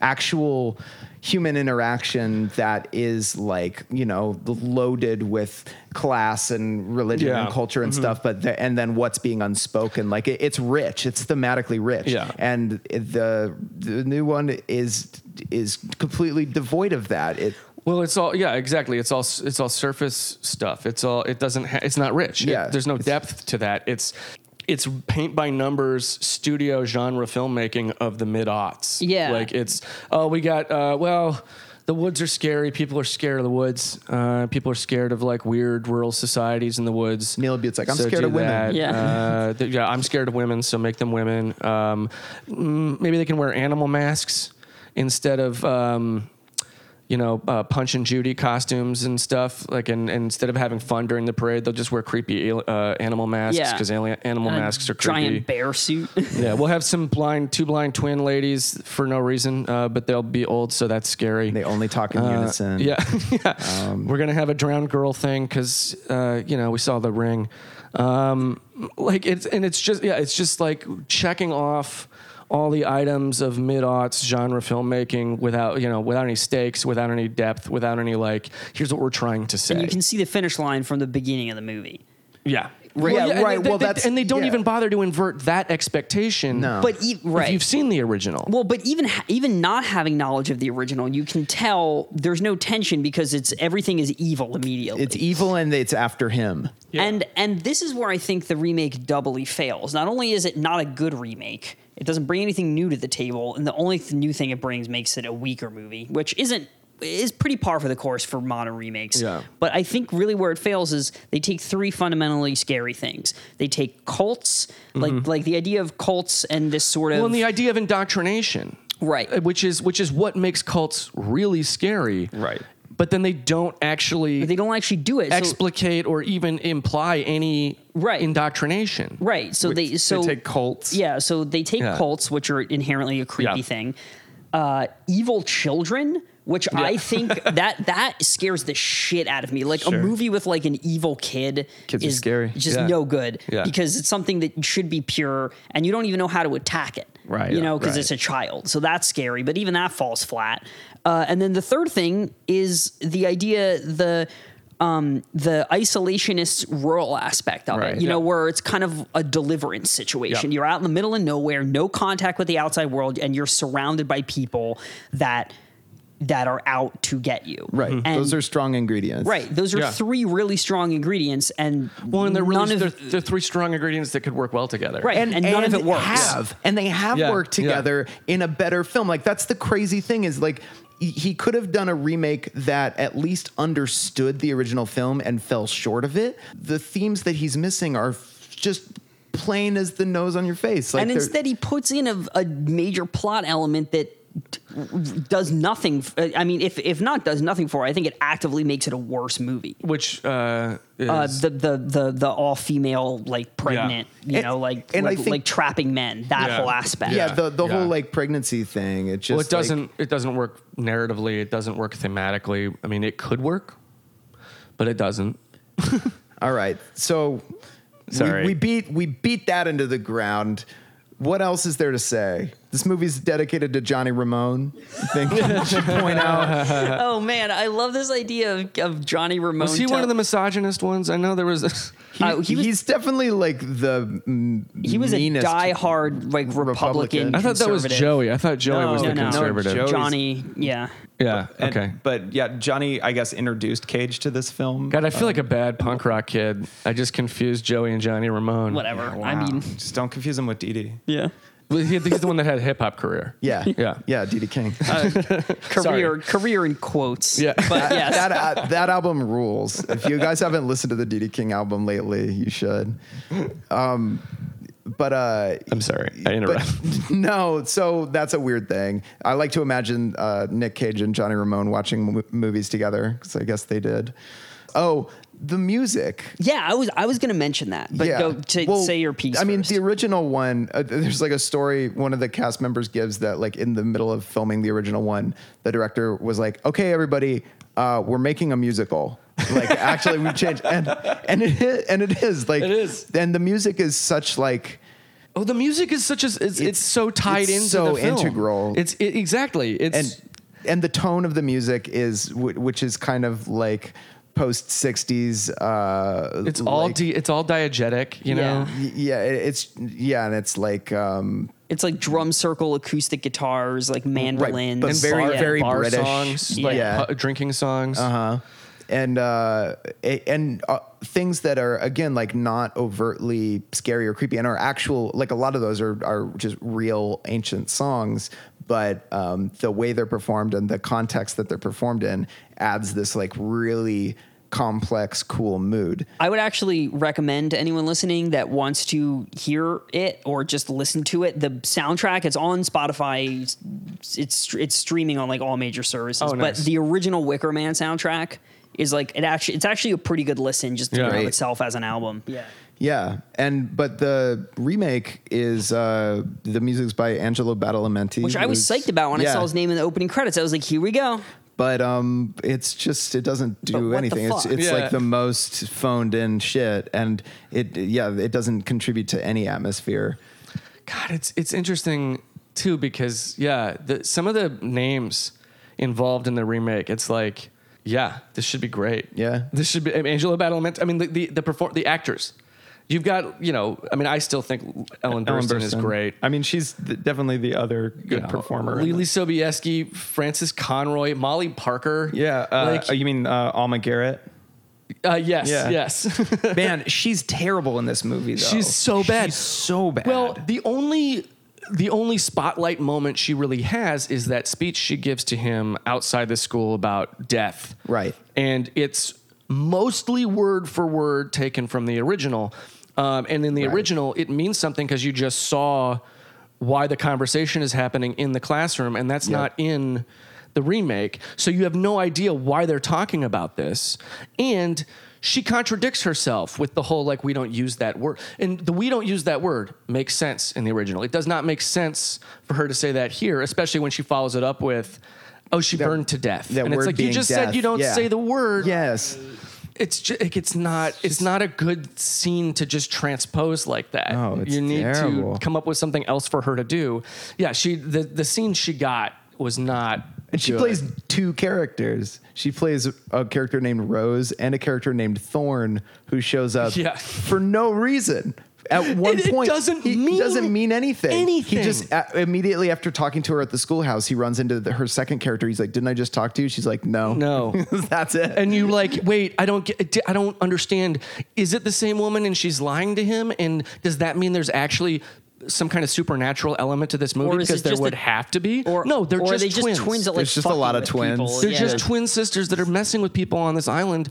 actual human interaction that is like you know loaded with class and religion Yeah. and culture and mm-hmm. stuff but the, and then what's being unspoken like it, it's rich it's thematically rich Yeah. and the the new one is is completely devoid of that it Well, it's all yeah, exactly. It's all it's all surface stuff. It's all it doesn't. Ha- it's not rich. It- Yeah. there's no depth to that. It's it's paint by numbers studio genre filmmaking of the mid aughts. Yeah. like it's oh we got uh, well The woods are scary. People are scared of the woods. Uh, people are scared of like weird rural societies in the woods. Neil Bute's like, "I'm So scared of women." that. Yeah. Uh, th- yeah, I'm scared of women, so make them women. Um, mm, maybe they can wear animal masks instead of. Um, you know, uh, Punch and Judy costumes and stuff. Like, and, and instead of having fun during the parade, they'll just wear creepy uh, animal masks Yeah. because animal And masks are creepy. giant bear suit. Yeah, we'll have some blind, two blind twin ladies for no reason, uh, but they'll be old, so that's scary. They only talk in Uh, unison. Yeah, yeah. We're gonna have a drowned girl thing because uh, you know we saw the ring. Um, like it's and it's just yeah, it's just like checking off all the items of mid aughts genre filmmaking without you know without any stakes, without any depth, without any like here's what we're trying to say. and you can see the finish line from the beginning of the movie. yeah. Right, yeah, and right, they- well, they- that's- and they don't yeah. even bother to invert that expectation. No. But e- right. If you've seen the original, Well, but even ha- even not having knowledge of the original, you can tell there's no tension because it's everything is evil immediately. It's evil and it's after him. And and this is where I think the remake doubly fails. Not only is it not a good remake, it doesn't bring anything new to the table, and the only th- new thing it brings makes it a weaker movie, which isn't is pretty par for the course for modern remakes. Yeah. But I think really where it fails is they take three fundamentally scary things. They take cults, like mm-hmm. like the idea of cults and this sort of Well, and the idea of indoctrination, Right. Which is which is what makes cults really scary, Right. But then they don't actually they don't actually do it. So- explicate or even imply any Right. indoctrination. right. So they so they take cults. Yeah, so they take Yeah. cults, which are inherently a creepy Yeah. thing. Uh, evil children, which I think that that scares the shit out of me. Like a movie with like an evil kid Kids are is scary. just Yeah. no good Yeah. because it's something that should be pure, and you don't even know how to attack it. Right, You know, because right. it's a child, so that's scary. But even that falls flat. Uh, and then the third thing is the idea the. Um, the isolationist rural aspect of Right. it, you know, where it's kind of a deliverance situation. Yeah. You're out in the middle of nowhere, no contact with the outside world, and you're surrounded by people that that are out to get you. Right. Mm-hmm. And- Those are strong ingredients. right. Those are Yeah. three really strong ingredients, and Well, and they're really none of they're, they're three strong ingredients that could work well together. Right. And none of it works. Have and they have Yeah, worked yeah. together in a better film. Like that's the crazy thing is like he- he could have done a remake that at least understood the original film and fell short of it. The themes that he's missing are just plain as the nose on your face. Like and instead he puts in a, a major plot element that d- does nothing. I mean, if if not does nothing for it, I think it actively makes it a worse movie. Which uh, is Uh, the the the the all female like pregnant, you And- know, like and I like, think- like trapping men. That Yeah. whole aspect. yeah, the the yeah. whole like pregnancy thing. It just well, it doesn't it doesn't work narratively. It doesn't work thematically. I mean, it could work, but it doesn't. All right. So Sorry. We, we beat we beat that into the ground. What else is there to say? This movie's dedicated to Johnny Ramone. I think we should point out. oh man, I love this idea of, of Johnny Ramone. Was he one of the misogynist ones? I know there was. This, He- Uh, he was- he's definitely like the mm, He was a meanest- diehard like Republican. Republican. I thought that was. Joey. I thought Joey No, was the no, no. conservative. Joe- Joey's- Johnny, yeah. yeah. And- Okay. But yeah, Johnny, I guess, introduced Cage to this film. God, I feel like a bad punk rock kid. I just confused Joey and Johnny Ramone. Whatever. I Wow. mean, just don't confuse him with Dee Dee. yeah. Well, he- he's the one that had a hip hop career. Yeah, Yeah. yeah. Dee Dee King. Career, career in quotes. Yeah. but yes. that uh, that album rules. If you guys haven't listened to the Dee Dee King album lately, you should. Um, but uh, I'm sorry. I interrupted. No, so that's a weird thing. I like to imagine uh, Nick Cage and Johnny Ramone watching mo- movies together because I guess they did. Oh, the music. yeah, I was I was going to mention that, but go to Well, say your piece. I mean, first. the original one. Uh, there's like a story one of the cast members gives that, like in the middle of filming the original one, the director was like, "Okay, everybody, uh, we're making a musical." Like, actually, we changed, and and it is, and it is like It is. and the music is such like. Oh, the music is such a. It's, it's, It's- so tied it's into so the film. integral. It's it, exactly. It's and and the tone of the music is which is kind of like post 60s uh it's all like, di- it's all diegetic. You Yeah. know. y- yeah it- it's yeah and it's like um it's like drum circle, acoustic guitars, like mandolins, but very, yeah. very bar British. songs, like Yeah. pu- drinking songs. uh-huh and uh a- and uh, things that are again like not overtly scary or creepy and are actual like a lot of those are are just real ancient songs but um, the way they're performed and the context that they're performed in adds this like really complex, cool mood. I would actually recommend to anyone listening that wants to hear it or just listen to it. The soundtrack it's on Spotify. It's it's streaming on like all major services. Oh, But the original Wicker Man soundtrack is like it actually it's actually a pretty good listen just in Yeah. Right. itself as an album. Yeah. Yeah, and but the remake is uh, the music's by Angelo Badalamenti, Which I was who's- psyched about when I saw his name in the opening credits. I was like, here we go. But um, it's just it doesn't do what anything. It's it's Yeah. like the most phoned in shit, and it yeah it doesn't contribute to any atmosphere. God, it's it's interesting too because yeah, the, some of the names involved in the remake, it's like, yeah, this should be great. Yeah. this should be I mean, Angelo Badalamenti. I mean, the the the, perform, the actors. You've got, you know, I mean, I still think Ellen Burstyn, is great. I mean, she's th- definitely the other good You know, performer. Leelee Sobieski, Frances Conroy, Molly Parker. yeah, uh, like, you mean uh, Alma Garrett? uh, yes, Yeah. yes. Man, she's terrible in this movie. Though. She's so bad. She's so bad. Well, the only the only spotlight moment she really has is that speech she gives to him outside the school about death. Right. And it's mostly word for word taken from the original. Um, and in the Right. original, it means something because you just saw why the conversation is happening in the classroom, and that's not in the remake. So you have no idea why they're talking about this. And she contradicts herself with the whole like we don't use that word. And the we don't use that word makes sense in the original. It does not make sense for her to say that here, especially when she follows it up with Oh, she burned to death. that and it's like you just said you don't Yeah. say the word Yes, it's just, like it's not it's not a good scene to just transpose like that. Oh, it's you need terrible. to come up with something else for her to do. Yeah, she the the scene she got was not. and she good. plays two characters. She plays a character named Rose and a character named Thorn, who shows up Yeah. for no reason. At one It- it point, doesn't he mean doesn't mean anything. anything. He just uh, immediately after talking to her at the schoolhouse, he runs into the, her second character. He's like, "Didn't I just talk to you?" She's like, "No, No. that's it." and you like wait i don't get i don't understand is it the same woman and she's lying to him and does that mean there's actually some kind of supernatural element to this movie Or because there would a- have to be Or no they're or are just they twins, just twins that like There's just a lot of twins. people? They're Yeah. just twin sisters that are messing with people on this island,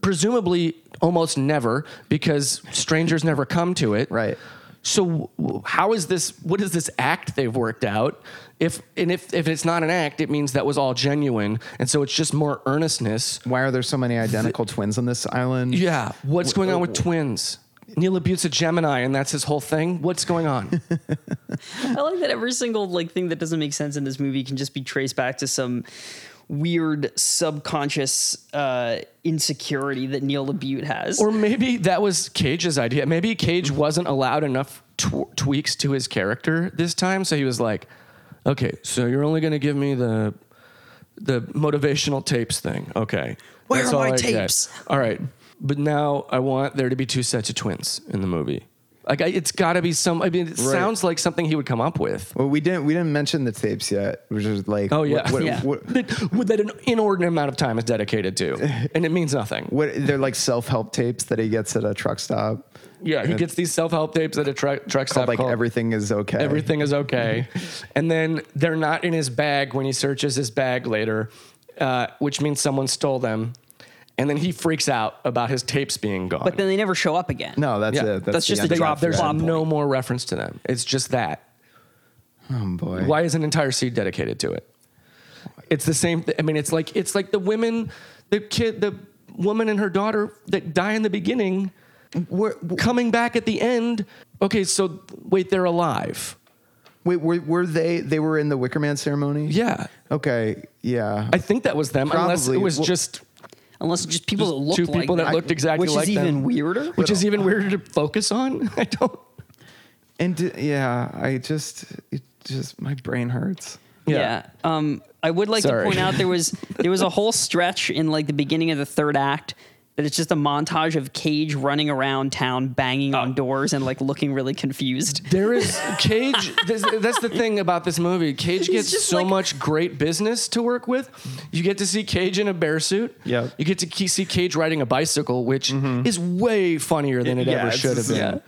presumably almost never because strangers never come to it. Right. So how is this? What is this act they've worked out? If and if if it's not an act, it means that was all genuine, and so it's just more earnestness. Why are there so many identical twins on this island? Yeah. What's going on with twins? Neil LaBute's a Gemini, and that's his whole thing. What's going on? I like that every single like thing that doesn't make sense in this movie can just be traced back to some weird subconscious uh, insecurity that Neil LaBute has. Or maybe that was Cage's idea. Maybe Cage wasn't allowed enough tw- tweaks to his character this time, so he was like, "Okay, so you're only going to give me the the motivational tapes thing. Okay, Where That's are all my I get. tapes?" All right, but now I want there to be two sets of twins in the movie. Like I, it's got to be some. I mean, it sounds like something he would come up with. Well, we didn't we didn't mention the tapes yet, which is like Oh yeah, what, what, Yeah. what- that, what that an inordinate amount of time is dedicated to, and it means nothing. what- they're like self help tapes that he gets at a truck stop. Yeah, he gets these self help tapes at a truck truck stop like called everything is okay. everything is okay. and then they're not in his bag when he searches his bag later, uh, which means someone stole them. And then he freaks out about his tapes being gone. but then they never show up again. No, that's Yeah. it. That's the just a of drop. There's plot thread. no more reference to them. It's just that. Oh boy. Why is an entire seed dedicated to it? It's the same. Th- I mean, it's like it's like the women, the kid, the woman and her daughter that die in the beginning, Were, coming back at the end. Okay, so wait, they're alive. wait, were, were they? They were in the Wicker Man ceremony. Yeah, Okay. Yeah. I think that was them. Unless it Probably. was Well- just Unless just people Just that look two like people that them, looked exactly like them which like is them. even weirder. which is even weirder to focus on. I don't. and d- yeah, I just it just my brain hurts. Yeah. Um, I would like Sorry. to point out there was there was a whole stretch in like the beginning of the third act that it's just a montage of Cage running around town banging Oh. on doors and like looking really confused. There is Cage. this- that's the thing about this movie. Cage gets so like- much great business to work with. You get to see Cage in a bear suit. Yep. You get to see Cage riding a bicycle, which is way funnier than it Yeah, ever should have been. yeah.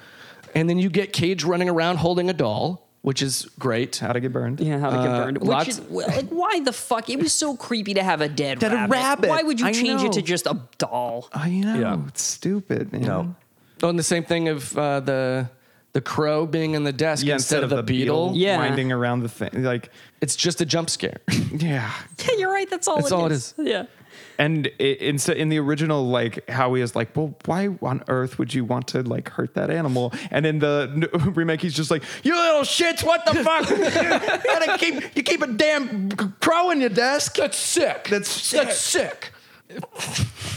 And then you get Cage running around holding a doll. Which is great. How to get burned. Yeah, how to get Uh, burned. Which lots- is, like, why the fuck? It was so creepy to have a dead, Dead rabbit. rabbit. Why would you I change it to just a doll? I know. Yeah. It's stupid. Man. Oh, and the same thing of uh, the the crow being in the desk Yeah, instead, of the, beetle. Yeah. winding around the thing. Like, It's just a jump scare. yeah. Yeah, you're right. That's all. That's it all it is. Yeah. And in in the original, like Howie is like, well, why on earth would you want to like hurt that animal? And in the remake, he's just like, you little shits, what the fuck? you gotta keep you keep a damn crow in your desk. That's sick. That's That's sick.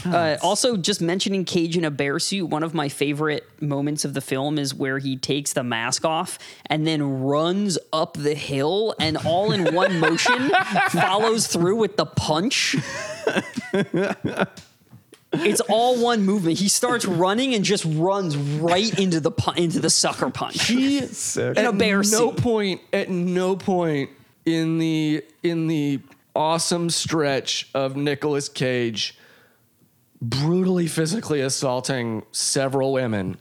Uh, also, just mentioning Cage in a bear suit, one of my favorite moments of the film is where he takes the mask off and then runs up the hill and all in one motion follows through with the punch. It's all one movement. He starts running and just runs right into the pu- into the sucker punch. He In a at bear no suit. point at no point in the in the awesome stretch of Nicolas Cage brutally physically assaulting several women.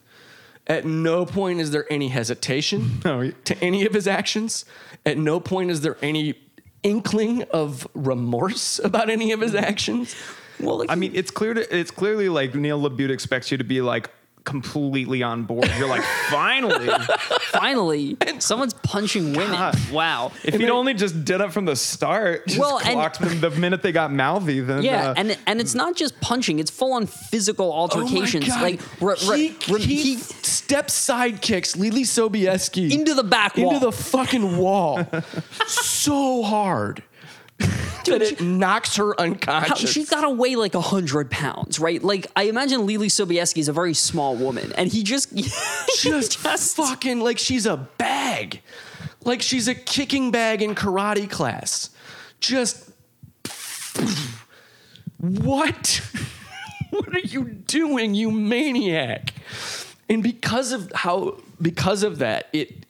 At no point is there any hesitation No, to any of his actions. At no point is there any inkling of remorse about any of his actions. Well, like, I mean, it's clear to it's clearly like Neil LaBute expects you to be like completely on board. You're like, finally. finally, someone's punching women. God. Wow. If he'd only just did it from the start, just Well, and- clocked them the minute they got mouthy, then Yeah, uh, and and it's not just punching; it's full on physical altercations. Oh my God. Like re- re- he, re- he, he- step side kicks Leelee Sobieski into the back wall. into the fucking wall so hard that it knocks her How, unconscious. she's got to weigh like a hundred pounds, right? Like I imagine Leelee Sobieski is a very small woman, and he just just, fucking like she's a bag, like she's a kicking bag in karate class. Just what? what are you doing, you maniac? And because of how, because of that, it.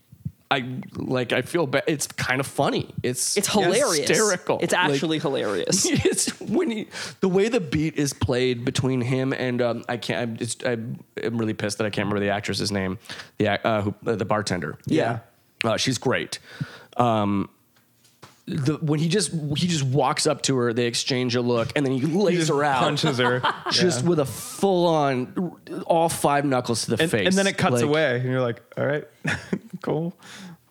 I like. I feel bad. It's kind of funny. It's it's hilarious, hysterical. It's Like, actually hilarious. it's when he the way the beat is played between him and um, I can't. I'm, just, I'm, I'm really pissed that I can't remember the actress's name. The uh, who, uh, the bartender. Yeah. uh, she's great. Um, the when he just he just walks up to her, they exchange a look, and then he lays just her out, punches her. just with a full on all five knuckles to the and, face, and then it cuts Like, away, and you're like, all right, cool.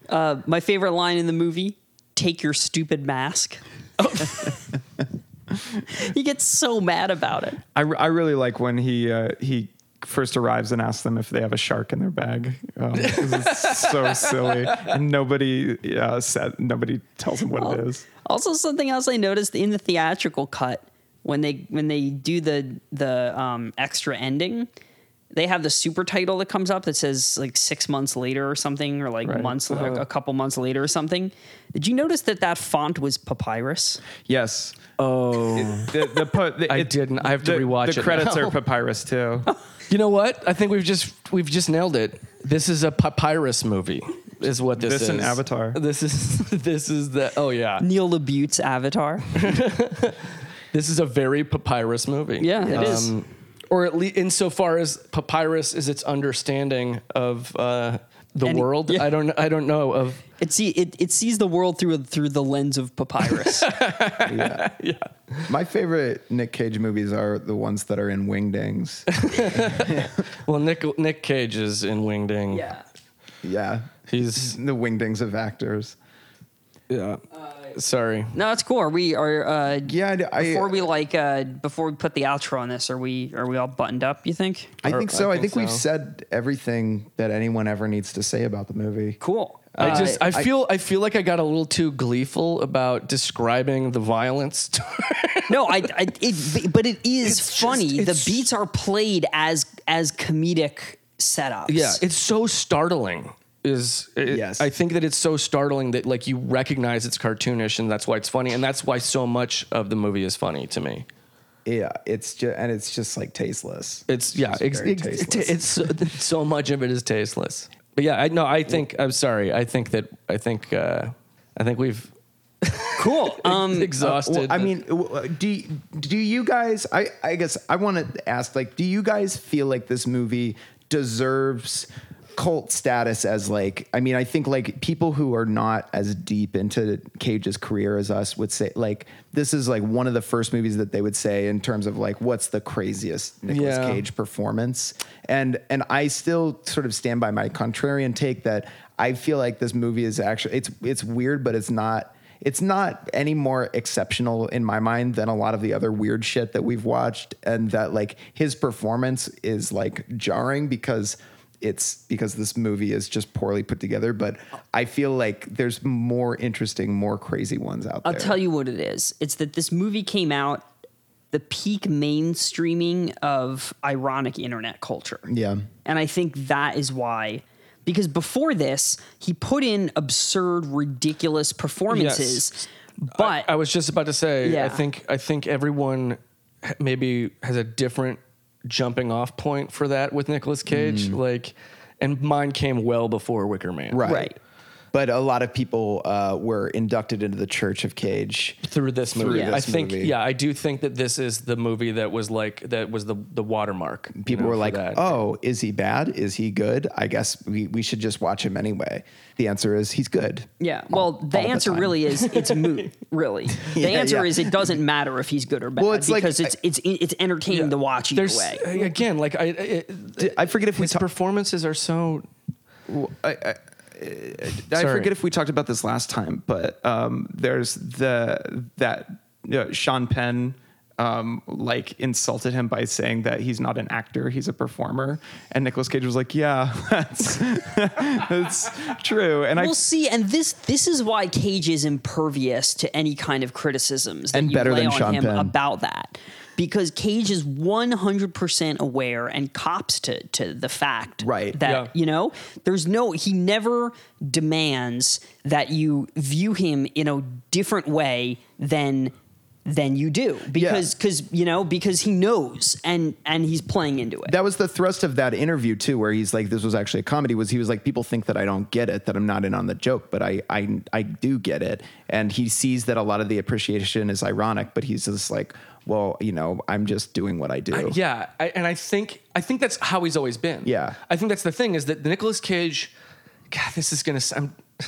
Uh, my favorite line in the movie: "Take your stupid mask." he gets so mad about it. I, I really like when he uh, he first arrives and asks them if they have a shark in their bag. Um, it's so silly, and nobody uh, said nobody tells them what it is. Also, something else I noticed in the theatrical cut when they when they do the the um, extra ending, they have the super title that comes up that says like six months later or something, or like Right. months Uh-huh. a, a couple months later or something. Did you notice that that font was papyrus? Yes. Oh, The, the, po- the, I it- didn't. I have to the, rewatch The it credits now. are papyrus too. you know what? I think we've just we've just nailed it. This is a papyrus movie. Is what this, This is. and Avatar. This is this is the oh yeah. Neil LaBute's Avatar. This is a very papyrus movie. Um, Yeah, it is. Or at least insofar as papyrus is its understanding of uh, the Any- world. yeah. I don't I don't know of It see it, it sees the world through through the lens of papyrus. Yeah, My favorite Nick Cage movies are the ones that are in Wingdings. well Nick Nick Cage is in Wingding. yeah. yeah, He's the Wingdings of actors. yeah. Sorry. No, it's cool. Are we are uh, Yeah, I, before we like uh, before we put the outro on this? Are we are we all buttoned up? You think? I think so. I I think think, we've said everything that anyone ever needs to say about the movie. Cool. I Uh, just I feel I feel like I got a little too gleeful about describing the violence. no, I, I it, but it is It's funny. it's- the beats are played as as comedic setups. Yeah, it's so startling. Is it- Yes. I think that it's so startling that like you recognize it's cartoonish and that's why it's funny and that's why so much of the movie is funny to me. Yeah, it's just and it's just like tasteless. It's yeah, just ex- tasteless. it's so, so much of it is tasteless. But yeah, I no, I think I'm sorry. I think that I think uh, I think we've cool. Um, exhausted. Well, I mean, do do you guys? I I guess I want to ask, like, do you guys feel like this movie deserves cult status as like I mean I think like people who are not as deep into Cage's career as us would say like this is like one of the first movies that they would say in terms of like what's the craziest Nicolas Yeah. Cage performance and and I still sort of stand by my contrarian take that I feel like this movie is actually it's it's weird but it's not it's not any more exceptional in my mind than a lot of the other weird shit that we've watched and that like his performance is like jarring because it's because this movie is just poorly put together but i feel like there's more interesting more crazy ones out there. I'll tell you what it is. It's that this movie came out the peak mainstreaming of ironic internet culture. yeah And I think that is why, because before this, he put in absurd, ridiculous performances. But I was just about to say, Yeah. I think I think everyone maybe has a different jumping off point for that with Nicolas Cage. Mm. Like, and mine came well before Wicker Man. right Right. But a lot of people uh, were inducted into the church of cage Through this Through movie, this I think. movie. Yeah, I do think that this is the movie that was like that was the the watermark. you people know, were like that. oh is he bad is he good i guess we, we should just watch him anyway the answer is he's good yeah, well, the all the answer really is it's moot. Really, the Yeah, answer yeah. is it doesn't matter if he's good or bad Well, it's like- because it's it's it's entertaining to watch either There's way. again, like I, it, i forget if we his performances are so. I Sorry. forget if we talked about this last time, but um, there's the that you know, Sean Penn um, like insulted him by saying that he's not an actor, he's a performer, and Nicolas Cage was like, "Yeah, that's that's true." And I We'll see, and this this is why Cage is impervious to any kind of criticisms that And you better lay than on Sean him Penn. about that. Because Cage is 100% aware and cops to, to the fact Right. that, Yeah. you know, there's no, he never demands that you view him in a different way than than you do because because you know because he knows and and he's playing into it that was the thrust of that interview too where he's like this was actually a comedy was he was like people think that i don't get it that i'm not in on the joke but i i, I do get it and he sees that a lot of the appreciation is ironic but he's just like well you know i'm just doing what i do Yeah, I, and I think I think that's how he's always been. Yeah. I think that's the thing is that Nicolas Cage. God, this is gonna. I'm,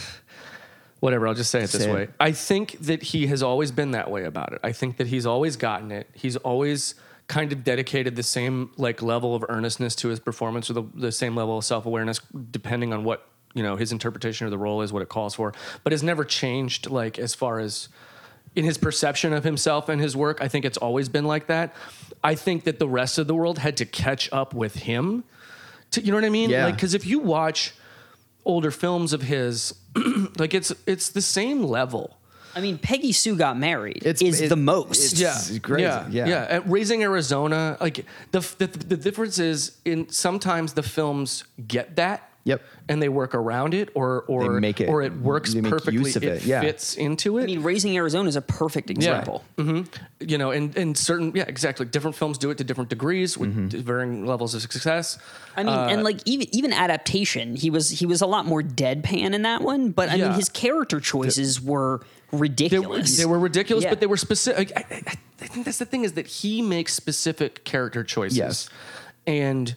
whatever. I'll just say it this it. way. I think that he has always been that way about it. I think that he's always gotten it. He's always kind of dedicated the same like level of earnestness to his performance or the, the same level of self-awareness depending on what you know his interpretation of the role is what it calls for but has never changed like as far as in his perception of himself and his work i think it's always been like that i think that the rest of the world had to catch up with him to, you know what i mean Yeah. like because if you watch older films of his like it's it's the same level i mean peggy sue got married It's- is it- the most it's- yeah, crazy. Yeah, Yeah. yeah. At Raising Arizona, like the, the the difference is in sometimes the films get that. Yep. And they work around it, or or They make it- or it works they make perfectly. use of it, yeah. fits into it. i mean raising arizona is a perfect example you know, and and certain yeah, exactly. Different films do it to different degrees with Mm-hmm. varying levels of success. I mean, Uh, and like even even adaptation, he was he was a lot more deadpan in that one. But I mean, his character choices were They were, ridiculous. they were ridiculous, Yeah. but they were specific. I, I, I think that's the thing is that he makes specific character choices. Yes. and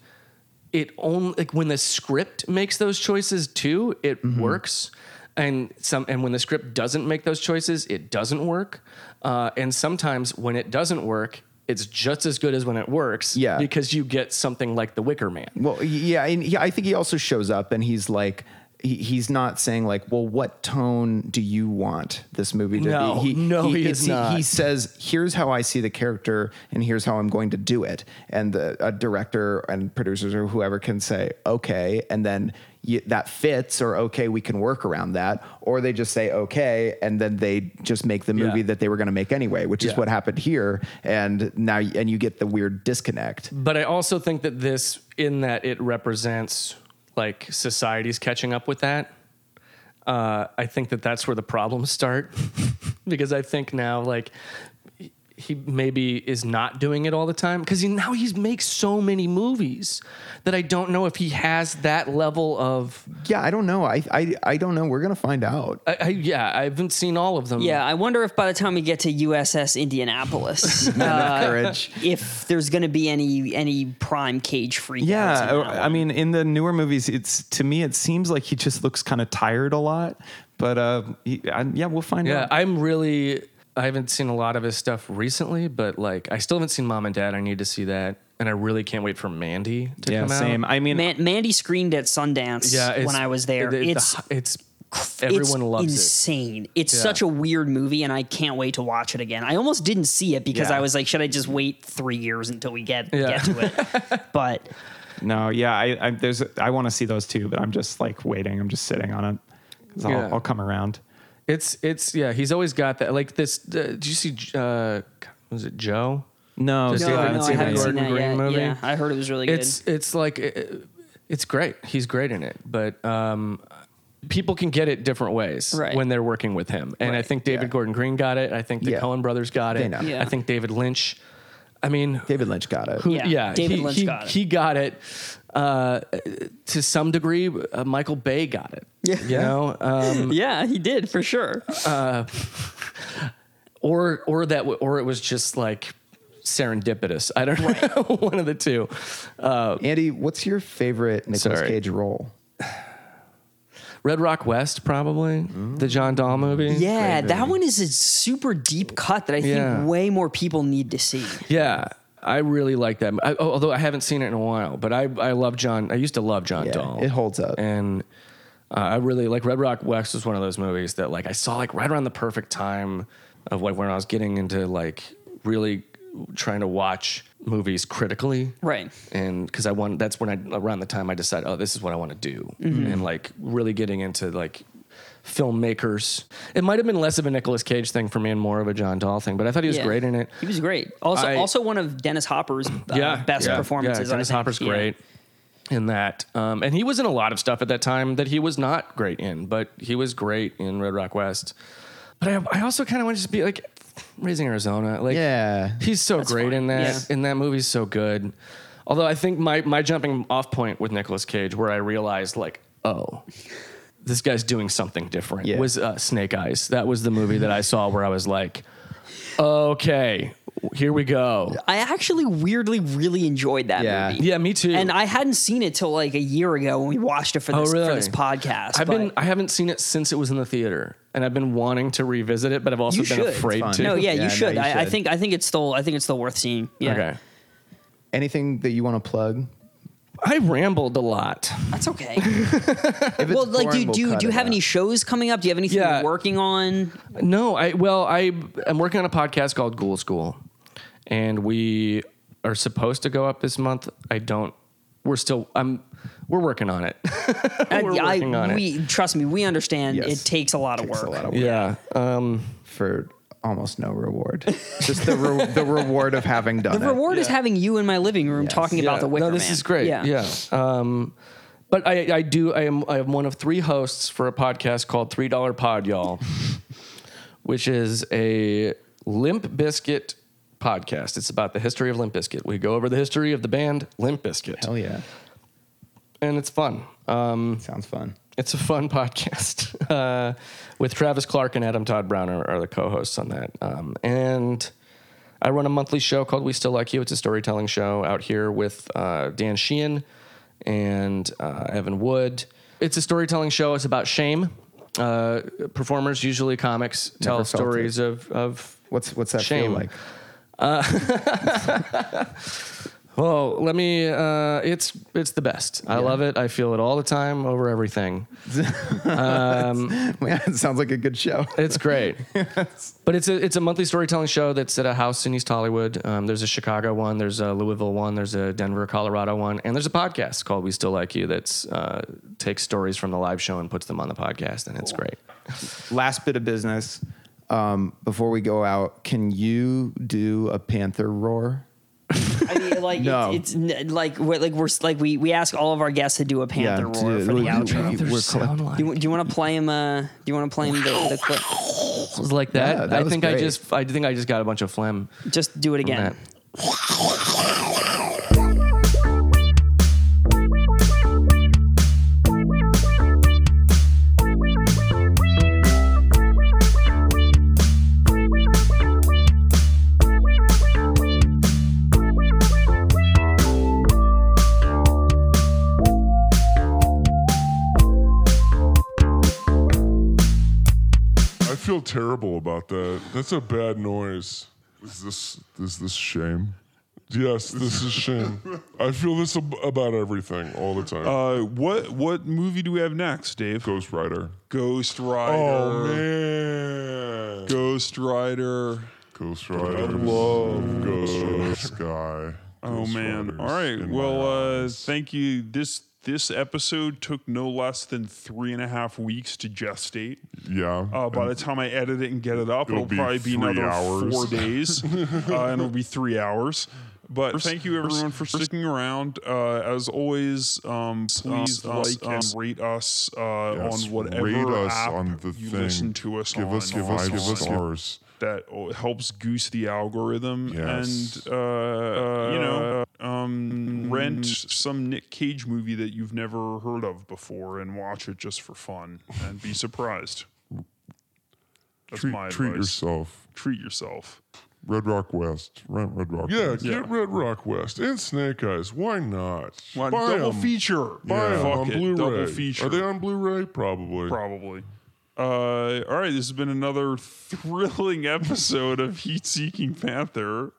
it only like when the script makes those choices too, it Mm-hmm. works. And some and when the script doesn't make those choices, it doesn't work. Uh, and sometimes when it doesn't work, it's just as good as when it works. Yeah. because you get something like The Wicker Man. Well, yeah, and he, I think he also shows up and he's like, he, he's not saying like, well, what tone do you want this movie to No, be? no, he it's- is not. He says, here's how I see the character, and here's how I'm going to do it. And the a director and producers or whoever can say, okay, and then you, that fits, or okay, we can work around that, or they just say okay, and then they just make the movie Yeah. that they were going to make anyway, which is what happened here. And now, and you get the weird disconnect. But I also think that this, in that it represents like society's catching up with that. Uh, I think that that's where the problems start because I think now like he maybe is not doing it all the time because he, now he makes so many movies that I don't know if he has that level of. Yeah, I don't know. I I, I don't know. We're gonna find out. I, I, yeah, I haven't seen all of them. Yeah, I wonder if by the time we get to USS Indianapolis, uh, if there's going to be any any prime cage freak. Yeah, uh, I mean, in the newer movies, it's to me, it seems like he just looks kind of tired a lot. But uh, he, I, yeah, we'll find Yeah, out. Yeah, I'm really. I haven't seen a lot of his stuff recently, but like I still haven't seen Mom and Dad. I need to see that, and I really can't wait for Mandy to yeah, come out. same. I mean, Man, Mandy screened at Sundance Yeah, when I was there. the- the- it's it's everyone it's loves it. insane. It's Yeah. such a weird movie, and I can't wait to watch it again. I almost didn't see it because Yeah. I was like, should I just wait three years until we get Yeah. get to it? but no, yeah, I, I there's I want to see those too, but I'm just like waiting. I'm just sitting on it because I'll, I'll come around. It's it's yeah. He's always got that. Like this. Uh, did you see? Uh, was it Joe? No, Just no, I no, haven't I haven't seen yet. that Gordon yet. Green movie? Yeah, I heard it was really good. It's it's like it, it's great. He's great in it, but um, people can get it different ways Right. when they're working with him. And I think David Yeah. Gordon Green got it. I think the Yeah. Coen brothers got They it. know. Yeah. I think David Lynch. I mean, David Lynch got it. who, Yeah, yeah, David he, Lynch he, got it. He got it uh, to some degree. Uh, Michael Bay got it. Yeah. you know, um, yeah, he did for sure. or or that or it was just like serendipitous. I don't know, one of the two. Uh, Andy, what's your favorite Nicolas Sorry. Cage role? Red Rock West, probably the John Dahl movie. Yeah, that one is a super deep cut that I think Yeah. way more people need to see. Yeah, I really like that. I, although I haven't seen it in a while, but I I love John. I used to love John Yeah, Dahl. it holds up. and uh, I really like Red Rock West was one of those movies that like I saw like right around the perfect time of like when I was getting into like really trying to watch movies critically, Right. and because I want that's when I around the time I decided oh this is what I want to do and like really getting into like filmmakers. It might have been less of a Nicolas Cage thing for me and more of a John Dahl thing, but I thought he was Yeah. great in it. He was great. Also, I- also one of Dennis Hopper's uh, best performances. Yeah, Dennis I. Hopper's Yeah. great in that, um, and he was in a lot of stuff at that time that he was not great in, but he was great in Red Rock West. But I, I also kind of want to just be like Raising Arizona. Like, Yeah. he's so great fine. in that. Yeah. In that movie's so good. Although I think my my jumping off point with Nicolas Cage, where I realized like, oh. This guy's doing something different. Yeah. Was uh, Snake Eyes? That was the movie that I saw where I was like, okay, here we go. I actually weirdly really enjoyed that Yeah. movie. Yeah, me too. And I hadn't seen it till like a year ago when we watched it for Oh, this, really? for this podcast. I've but- been I haven't seen it since it was in the theater, and I've been wanting to revisit it, but I've also You been should. afraid to. no, yeah, Yeah, no, you should. you I, I think I think it's still I think it's still worth seeing. Yeah, Okay. Anything that you want to plug? I rambled a lot. that's okay. Well, like, do boring, we'll do you do you have out. any shows coming up? Do you have anything Yeah. you're working on? No, I well, I am working on a podcast called Ghoul School, and we are supposed to go up this month. I don't. We're still. I'm. We're working on it. we're I, working on it. we trust me, we understand Yes. it takes a lot of Takes work. a lot of work Yeah. Um, for almost no reward. Just the re- the reward of having done it. The it. reward is having you in my living room talking about the Wicker No, this Man. is great. Yeah. Yeah. Um, but I, I do. I am. I am one of three hosts for a podcast called Three Dollar Pod, y'all, which is a Limp Bizkit podcast. It's about the history of Limp Bizkit. We go over the history of the band Limp Bizkit, Hell yeah, and it's fun. Um, sounds fun. It's a fun podcast uh, with Travis Clark and Adam Todd Brown are, are the co-hosts on that. Um, and I run a monthly show called We Still Like You. It's a storytelling show out here with uh, Dan Sheehan and uh, Evan Wood. It's a storytelling show. It's about shame. Uh, performers, usually comics, tell Never stories of, of What's what's that Shame. feel like? well, let me. Uh, it's it's the best. I love it. I feel it all the time over everything. Man, it sounds like a good show. It's great, but it's a it's a monthly storytelling show that's at a house in East Hollywood. Um, there's a Chicago one, there's a Louisville one, there's a Denver, Colorado one, and there's a podcast called We Still Like You that's uh, takes stories from the live show and puts them on the podcast, and it's great. Last bit of business. Um, before we go out, can you do a panther roar? I mean, like No. it's, it's like we're, like we're like we we ask all of our guests to do a panther roar dude, for the we- outro. we- we're collect- Do you, do you want to play him? Uh, do you want to play him the, the clip? was like that. Yeah, that I was think I just I think I just got a bunch of phlegm. Just do it again. Terrible about that. That's a bad noise. Is this is this shame? Yes, this is shame. I feel this ab- about everything all the time. Uh, what what movie do we have next, Dave? Ghost Rider. Ghost Rider. Oh man. Ghost Rider. Ghost Rider. I love Ghost the sky. Oh Ghost man! Riders All right. Well, uh, thank you. This this episode took no less than three and a half weeks to gestate. yeah. Uh, by the time I edit it and get it up, It'll it'll, be probably be another hours. four days, uh, and it'll be three hours. But thank you everyone for sticking around. Uh, as always, um, please like and rate us uh, Yes, on whatever rate us app on the you thing. listen to us give on. us give us Five give us stars. That uh, helps goose the algorithm Yes. and uh, uh, you know um, rent some Nick Cage movie that you've never heard of before and watch it just for fun and be surprised. That's Treat, my advice. treat yourself. Treat yourself. Red Rock West. Rent Red Rock Yeah. yeah, get Red Rock West and Snake Eyes. Why not? Why- Buy double 'em. feature. Buy 'em Fuck on it. Blu-ray. Double feature. Are they on Blu-ray? Probably. Probably. Uh, all right, this has been another thrilling episode of Heat Seeking Panther.